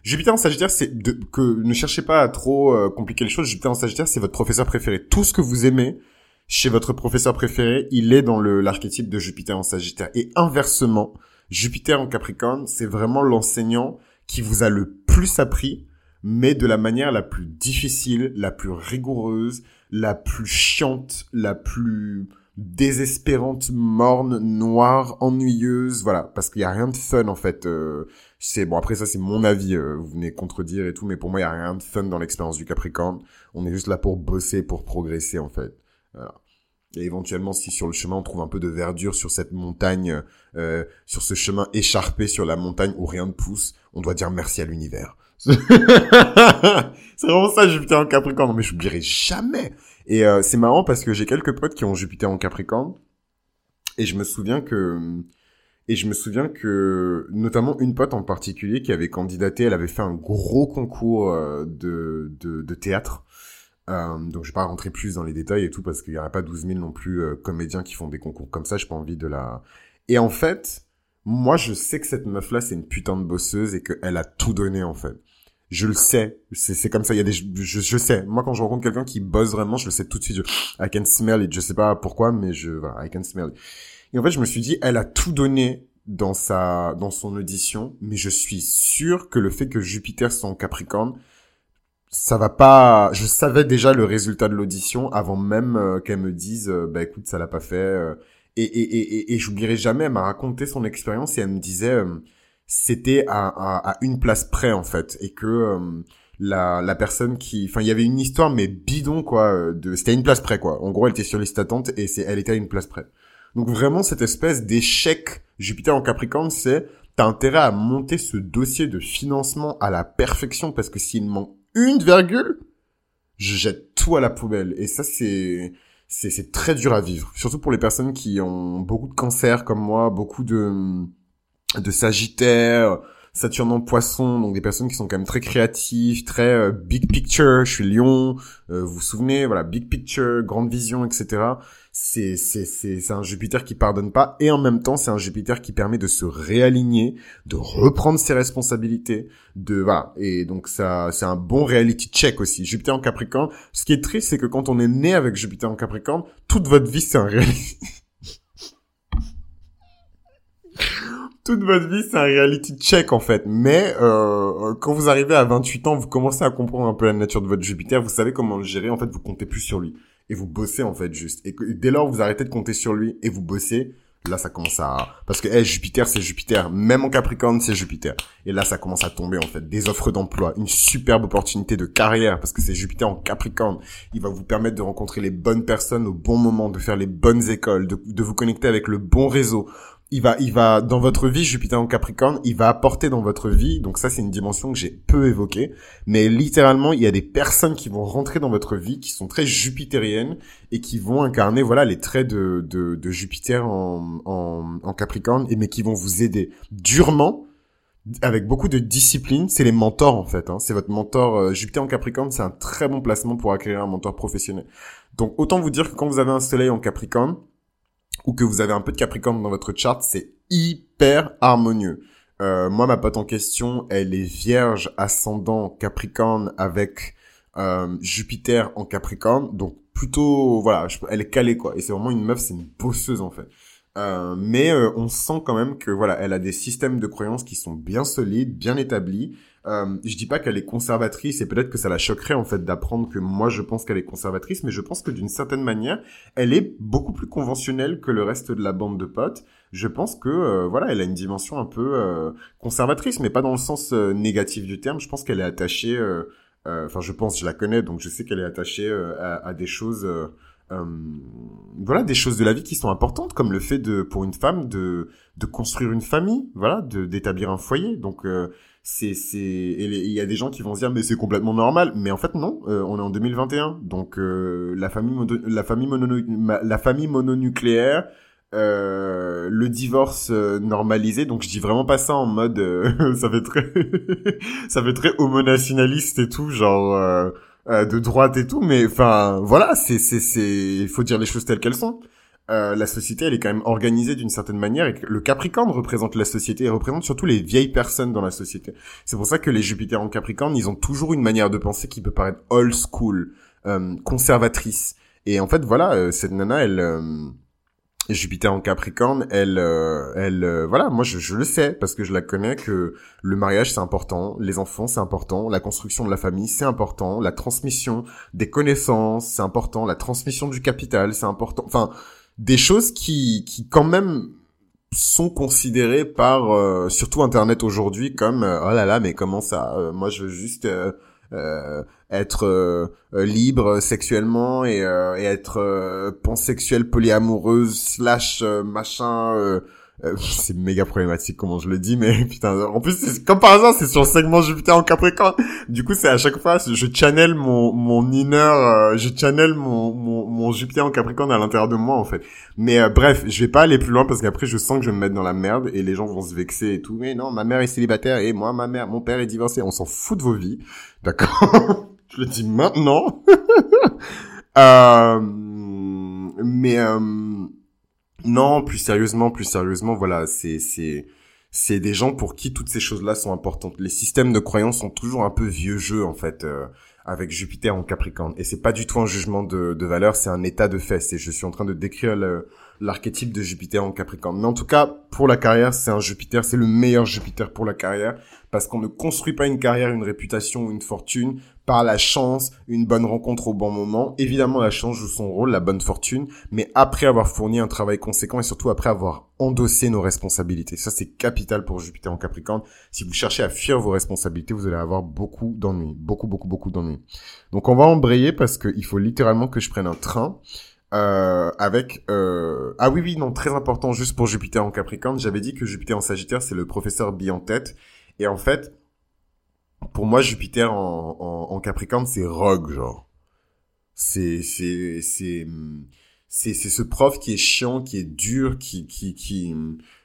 A: Jupiter en Sagittaire, c'est de... que ne cherchez pas à trop euh, compliquer les choses. Jupiter en Sagittaire, c'est votre professeur préféré. Tout ce que vous aimez chez votre professeur préféré, il est dans le l'archétype de Jupiter en Sagittaire. Et inversement, Jupiter en Capricorne, c'est vraiment l'enseignant qui vous a le plus appris, mais de la manière la plus difficile, la plus rigoureuse, la plus chiante, la plus désespérante, morne, noire, ennuyeuse, voilà, parce qu'il y a rien de fun en fait. Euh, c'est bon après ça c'est mon avis, euh, vous venez contredire et tout, mais pour moi il y a rien de fun dans l'expérience du Capricorne. On est juste là pour bosser, pour progresser en fait. Voilà. Et éventuellement, si sur le chemin on trouve un peu de verdure sur cette montagne, euh, sur ce chemin écharpé sur la montagne où rien ne pousse, on doit dire merci à l'univers. [LAUGHS] c'est vraiment ça Jupiter en Capricorne. mais j'oublierai jamais. Et euh, c'est marrant parce que j'ai quelques potes qui ont Jupiter en Capricorne. Et je me souviens que... Et je me souviens que, notamment une pote en particulier qui avait candidaté, elle avait fait un gros concours euh, de, de, de théâtre. Euh, donc je vais pas rentrer plus dans les détails et tout parce qu'il y aura pas 12 000 non plus comédiens qui font des concours comme ça. J'ai pas envie de la. Et en fait, moi je sais que cette meuf là c'est une putain de bosseuse et qu'elle a tout donné en fait je le sais. C'est comme ça. Il y a des, je, je sais. Moi, quand je rencontre quelqu'un qui bosse vraiment, je le sais tout de suite. Je, I can smell it. Je sais pas pourquoi, mais je, voilà, I can smell it. Et en fait, je me suis dit, elle a tout donné dans sa, dans son audition, mais je suis sûr que le fait que Jupiter soit en Capricorne, ça va pas. Je savais déjà le résultat de l'audition avant même euh, qu'elle me dise, euh, bah écoute, ça l'a pas fait. Euh. et et et et, et j'oublierai jamais. Elle m'a raconté son expérience et elle me disait c'était à, à, à, une place près en fait et que euh, la, la personne qui enfin il y avait une histoire mais bidon quoi euh, de c'était à une place près quoi. En gros elle était sur liste d'attente et c'est elle était à une place près. Donc vraiment cette espèce d'échec Jupiter en Capricorne c'est t'as intérêt à monter ce dossier de financement à la perfection parce que s'il manque une virgule je jette tout à la poubelle. Et ça c'est c'est c'est très dur à vivre. Surtout pour les personnes qui ont beaucoup de cancer comme moi beaucoup de de Sagittaire, Saturne en Poisson, donc des personnes qui sont quand même très créatives, très euh, big picture. Je suis Lion, euh, vous vous souvenez, voilà, big picture, grande vision, etc. C'est c'est c'est c'est un Jupiter qui pardonne pas et en même temps c'est un Jupiter qui permet de se réaligner, de reprendre ses responsabilités, de voilà et donc ça c'est un bon reality check aussi. Jupiter en Capricorne. Ce qui est triste c'est que quand on est né avec Jupiter en Capricorne, toute votre vie c'est un reality [LAUGHS] toute votre vie, c'est un reality check en fait. Mais euh, quand vous arrivez à 28 ans, vous commencez à comprendre un peu la nature de votre Jupiter. Vous savez comment le gérer. En fait, vous comptez plus sur lui et vous bossez en fait juste. Et dès lors vous arrêtez de compter sur lui et vous bossez, là ça commence à parce que hey, Jupiter c'est Jupiter, même en Capricorne c'est Jupiter. Et là ça commence à tomber en fait des offres d'emploi, une superbe opportunité de carrière parce que c'est Jupiter en Capricorne. Il va vous permettre de rencontrer les bonnes personnes au bon moment, de faire les bonnes écoles, de vous connecter avec le bon réseau il va, il va dans votre vie, Jupiter en Capricorne, il va apporter dans votre vie. Donc ça, c'est une dimension que j'ai peu évoquée, mais littéralement, il y a des personnes qui vont rentrer dans votre vie, qui sont très jupitériennes et qui vont incarner, voilà, les traits de de, de Jupiter en, en, en Capricorne, et mais qui vont vous aider durement avec beaucoup de discipline, c'est les mentors en fait. Hein. C'est votre mentor euh, Jupiter en Capricorne, c'est un très bon placement pour acquérir un mentor professionnel. Donc autant vous dire que quand vous avez un Soleil en Capricorne, ou que vous avez un peu de Capricorne dans votre chart, c'est hyper harmonieux. Euh, moi, ma pote en question, elle est vierge ascendant Capricorne avec euh, Jupiter en Capricorne, donc plutôt voilà, elle est calée quoi. Et c'est vraiment une meuf, c'est une bosseuse en fait. Euh, mais euh, on sent quand même que voilà, elle a des systèmes de croyances qui sont bien solides, bien établis. Euh, je dis pas qu'elle est conservatrice et peut-être que ça la choquerait en fait d'apprendre que moi je pense qu'elle est conservatrice, mais je pense que d'une certaine manière, elle est beaucoup plus conventionnelle que le reste de la bande de potes. Je pense que euh, voilà, elle a une dimension un peu euh, conservatrice, mais pas dans le sens négatif du terme. Je pense qu'elle est attachée. Enfin, je pense, je la connais, donc je sais qu'elle est attachée à, des choses euh, voilà des choses de la vie qui sont importantes comme le fait de pour une femme de de construire une famille voilà d'établir un foyer donc euh, c'est c'est il y a des gens qui vont se dire mais c'est complètement normal. Mais en fait non euh, on est en 2021 donc la famille la famille mono la famille mononucléaire le divorce normalisé. Donc je dis vraiment pas ça en mode [LAUGHS] ça fait très [LAUGHS] ça fait très homonationaliste et tout genre euh, de droite et tout, mais enfin voilà, c'est c'est c'est il faut dire les choses telles qu'elles sont. Euh, la société, elle est quand même organisée d'une certaine manière et le Capricorne représente la société et représente surtout les vieilles personnes dans la société. C'est pour ça que les Jupiters en Capricorne, ils ont toujours une manière de penser qui peut paraître old school, euh, conservatrice. Et en fait, voilà, euh, cette nana, elle Jupiter en Capricorne, elle, euh, elle, euh, voilà, moi je, je, le sais parce que je la connais que le mariage c'est important, les enfants c'est important, la construction de la famille c'est important, la transmission des connaissances c'est important, la transmission du capital c'est important, enfin des choses qui, qui quand même sont considérées par euh, surtout Internet aujourd'hui comme oh là là mais comment ça, moi je veux juste euh, être euh, libre sexuellement et, euh, et être pansexuelle polyamoureuse slash machin euh, [LAUGHS] c'est méga problématique comment je le dis, mais [LAUGHS] putain, en plus, comme par hasard, c'est sur le segment Jupiter en Capricorne. Du coup, c'est à chaque fois, je channel mon, mon inner, euh, je channel mon, mon, mon, Jupiter en Capricorne à l'intérieur de moi, en fait. Mais euh, bref, je vais pas aller plus loin parce qu'après, je sens que je vais me mettre dans la merde et les gens vont se vexer et tout. Mais non, ma mère est célibataire et moi, ma mère, mon père est divorcé. On s'en fout de vos vies. D'accord? [LAUGHS] je le dis maintenant. euh, mais, non, plus sérieusement, plus sérieusement, voilà, c'est c'est c'est des gens pour qui toutes ces choses-là sont importantes. Les systèmes de croyance sont toujours un peu vieux jeu en fait euh, avec Jupiter en Capricorne et c'est pas du tout un jugement de, de valeur, c'est un état de fait. C'est je suis en train de décrire l'archétype de Jupiter en Capricorne. Mais en tout cas, pour la carrière, c'est un Jupiter, c'est le meilleur Jupiter pour la carrière parce qu'on ne construit pas une carrière, une réputation ou une fortune par la chance, une bonne rencontre au bon moment. Évidemment, la chance joue son rôle, la bonne fortune, mais après avoir fourni un travail conséquent et surtout après avoir endossé nos responsabilités. Ça, c'est capital pour Jupiter en Capricorne. Si vous cherchez à fuir vos responsabilités, vous allez avoir beaucoup d'ennuis. Beaucoup, beaucoup, beaucoup d'ennuis. Donc, on va embrayer parce qu'il faut littéralement que je prenne un train. Euh, avec euh... ah oui oui non très important juste pour Jupiter en Capricorne j'avais dit que Jupiter en Sagittaire c'est le professeur bi en tête et en fait, pour moi, Jupiter en, en, Capricorne, c'est rogue, genre. C'est, c'est, c'est, c'est, c'est ce prof qui est chiant, qui est dur, qui, qui, qui,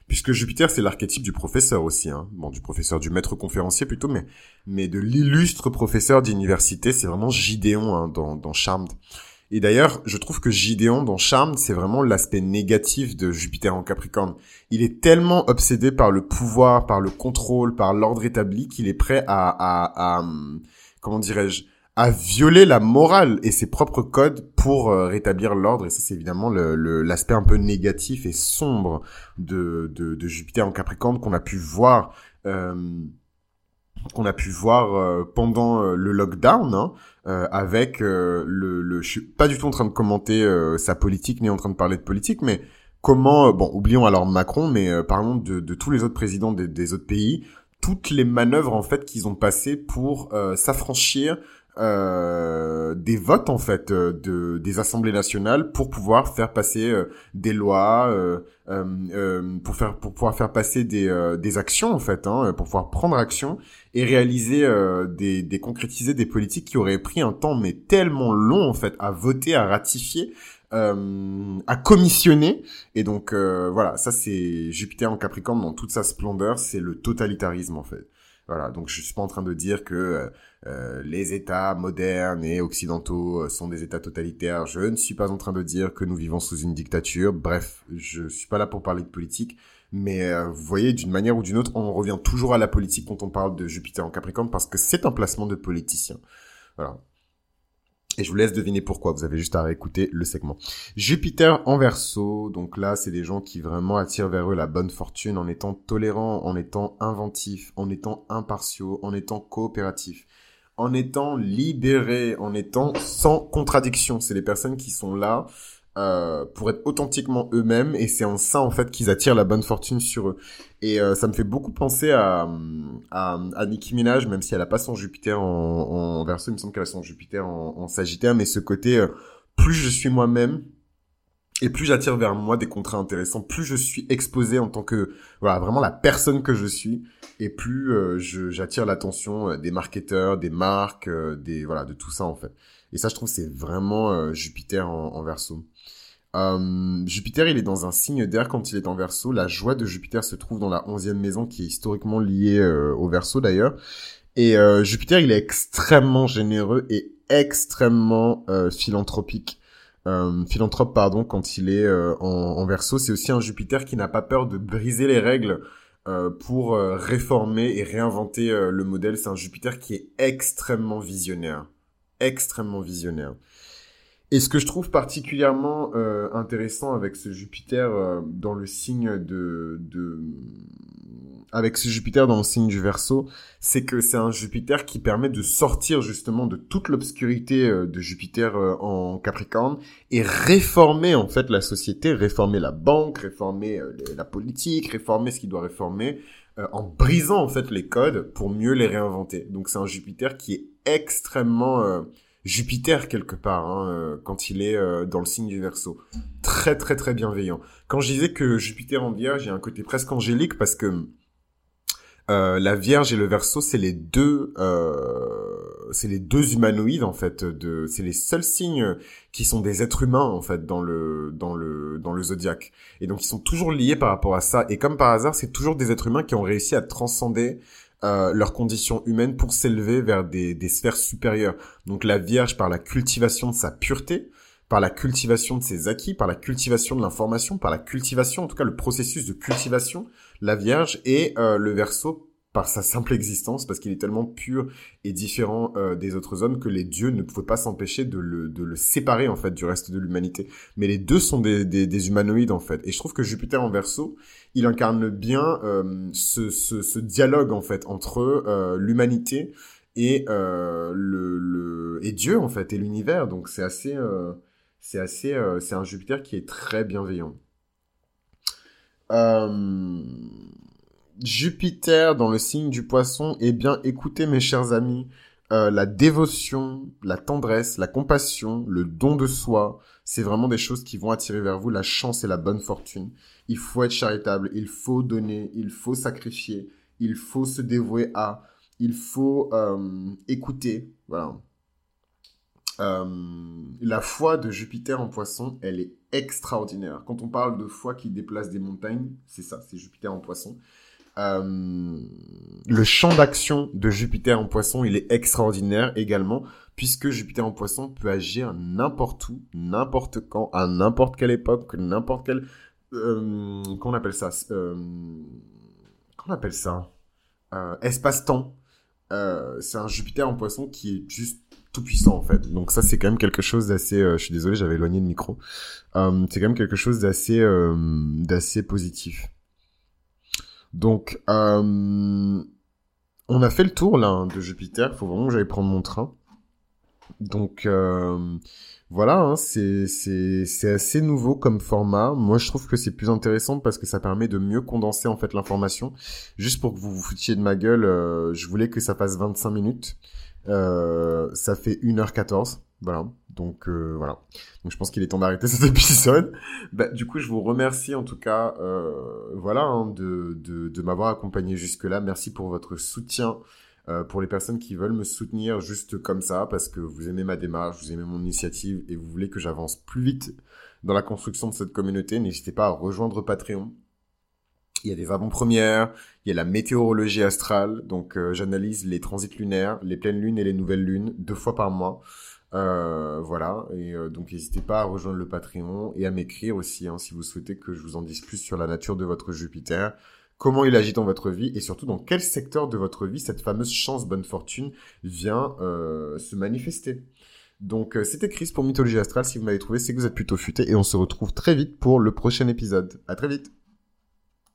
A: puisque Jupiter c'est l'archétype du professeur aussi, hein. bon du professeur, du maître conférencier plutôt, mais mais de l'illustre professeur d'université, c'est vraiment Gideon hein, dans, dans Charmed. Et d'ailleurs, je trouve que Gideon dans Charmed, c'est vraiment l'aspect négatif de Jupiter en Capricorne. Il est tellement obsédé par le pouvoir, par le contrôle, par l'ordre établi qu'il est prêt à, à, à comment dirais-je, à violer la morale et ses propres codes pour euh, rétablir l'ordre. Et ça, c'est évidemment l'aspect un peu négatif et sombre de Jupiter en Capricorne qu'on a pu voir. Euh, qu'on a pu voir euh, pendant euh, le lockdown, hein, avec le, le, je suis pas du tout en train de commenter sa politique ni en train de parler de politique, mais comment, bon, oublions alors Macron, mais parlons de, de, tous les autres présidents des, des, autres pays, toutes les manœuvres en fait qu'ils ont passées pour s'affranchir euh, des votes en fait euh, de des assemblées nationales pour pouvoir faire passer euh, des lois pour faire pour pouvoir faire passer des des actions en fait hein, pour pouvoir prendre action et réaliser des des concrétiser des politiques qui auraient pris un temps mais tellement long en fait à voter à ratifier à commissionner. Et donc voilà ça c'est Jupiter en Capricorne dans toute sa splendeur c'est le totalitarisme en fait voilà, donc je suis pas en train de dire que euh, euh, les États modernes et occidentaux euh, sont des États totalitaires. Je ne suis pas en train de dire que nous vivons sous une dictature. Bref, je suis pas là pour parler de politique, mais vous voyez, d'une manière ou d'une autre, on revient toujours à la politique quand on parle de Jupiter en Capricorne parce que c'est un placement de politicien. Voilà. Et je vous laisse deviner pourquoi, vous avez juste à réécouter le segment. Jupiter en verso, donc là c'est des gens qui vraiment attirent vers eux la bonne fortune en étant tolérants, en étant inventifs, en étant impartiaux, en étant coopératifs, en étant libérés, en étant sans contradiction. C'est les personnes qui sont là euh, pour être authentiquement eux-mêmes et c'est en ça en fait qu'ils attirent la bonne fortune sur eux. Et euh, ça me fait beaucoup penser à, à, à Nicki Minaj, même si elle a pas son Jupiter en, en verso, il me semble qu'elle a son Jupiter en, en Sagittaire, mais ce côté euh, plus je suis moi-même et plus j'attire vers moi des contrats intéressants, plus je suis exposé en tant que voilà vraiment la personne que je suis et plus j'attire l'attention des marketeurs, des marques, des voilà de tout ça en fait. Et ça je trouve c'est vraiment Jupiter en, en verso. Euh, Jupiter, il est dans un signe d'air quand il est en verso. La joie de Jupiter se trouve dans la onzième maison qui est historiquement liée euh, au verso d'ailleurs. Et euh, Jupiter, il est extrêmement généreux et extrêmement philanthropique. philanthrope, pardon, quand il est en, en, verso. C'est aussi un Jupiter qui n'a pas peur de briser les règles pour réformer et réinventer le modèle. C'est un Jupiter qui est extrêmement visionnaire. Extrêmement visionnaire. Et ce que je trouve particulièrement euh, intéressant avec ce Jupiter euh, dans le signe de, de, avec ce Jupiter dans le signe du Verseau, c'est que c'est un Jupiter qui permet de sortir justement de toute l'obscurité euh, de Jupiter en Capricorne et réformer en fait la société, réformer la banque, réformer la politique, réformer ce qu'il doit réformer en brisant en fait les codes pour mieux les réinventer. Donc c'est un Jupiter qui est extrêmement Jupiter quelque part hein, euh, quand il est euh, dans le signe du Verseau. Très très très bienveillant. Quand je disais que Jupiter en Vierge, il y a un côté presque angélique parce que euh, la Vierge et le Verseau, c'est les deux, c'est les deux humanoïdes en fait. De, c'est les seuls signes qui sont des êtres humains en fait dans le dans le dans le zodiaque. Et donc ils sont toujours liés par rapport à ça. Et comme par hasard, c'est toujours des êtres humains qui ont réussi à transcender euh, leurs conditions humaines pour s'élever vers des, des sphères supérieures. Donc la Vierge par la cultivation de sa pureté, par la cultivation de ses acquis, par la cultivation de l'information, par la cultivation, en tout cas le processus de cultivation, la Vierge et euh, le Verseau par sa simple existence, parce qu'il est tellement pur et différent euh, des autres hommes que les dieux ne pouvaient pas s'empêcher de le, de le séparer en fait du reste de l'humanité. Mais les deux sont des, des, des, humanoïdes en fait. Et je trouve que Jupiter en Verseau, il incarne bien euh, ce, ce, dialogue en fait entre euh, l'humanité et le, le, et Dieu en fait et l'univers. Donc c'est assez c'est assez c'est un Jupiter qui est très bienveillant. Jupiter dans le signe du poisson, eh bien écoutez mes chers amis, euh, la dévotion, la tendresse, la compassion, le don de soi, c'est vraiment des choses qui vont attirer vers vous la chance et la bonne fortune. Il faut être charitable, il faut donner, il faut sacrifier, il faut se dévouer à, il faut euh, écouter. Voilà. Euh, la foi de Jupiter en poisson, elle est extraordinaire. Quand on parle de foi qui déplace des montagnes, c'est ça, c'est Jupiter en poisson. Euh, le champ d'action de Jupiter en poisson, il est extraordinaire également, puisque Jupiter en poisson peut agir n'importe où, n'importe quand, à n'importe quelle époque, n'importe quel... Euh, qu'on appelle ça euh, Qu'on appelle ça Espace-temps. C'est un Jupiter en poisson qui est juste tout puissant en fait. Donc ça c'est quand même quelque chose d'assez. Je suis désolé, j'avais éloigné le micro. C'est quand même quelque chose d'assez d'assez positif. Donc on a fait le tour là hein, de Jupiter. Faut vraiment que j'aille prendre mon train. Donc voilà, hein, c'est assez nouveau comme format. Moi, je trouve que c'est plus intéressant parce que ça permet de mieux condenser en fait l'information. Juste pour que vous vous foutiez de ma gueule, euh, je voulais que ça fasse 25 minutes. Euh, ça fait 1h14. Voilà. Donc euh, voilà. Donc je pense qu'il est temps d'arrêter [LAUGHS] cet épisode. Bah, du coup, je vous remercie en tout cas, euh, voilà, hein, de, m'avoir accompagné jusque là. Merci pour votre soutien. Euh, pour les personnes qui veulent me soutenir juste comme ça, parce que vous aimez ma démarche, vous aimez mon initiative et vous voulez que j'avance plus vite dans la construction de cette communauté, n'hésitez pas à rejoindre Patreon. Il y a des avant-premières, il y a la météorologie astrale, donc euh, j'analyse les transits lunaires, les pleines lunes et les nouvelles lunes deux fois par mois. Euh, voilà, et euh, donc n'hésitez pas à rejoindre le Patreon et à m'écrire aussi hein, si vous souhaitez que je vous en dise plus sur la nature de votre Jupiter, comment il agit dans votre vie et surtout dans quel secteur de votre vie cette fameuse chance bonne fortune vient euh, se manifester. Donc c'était Chris pour Mythologie Astrale, si vous m'avez trouvé c'est que vous êtes plutôt futé et on se retrouve très vite pour le prochain épisode. À très vite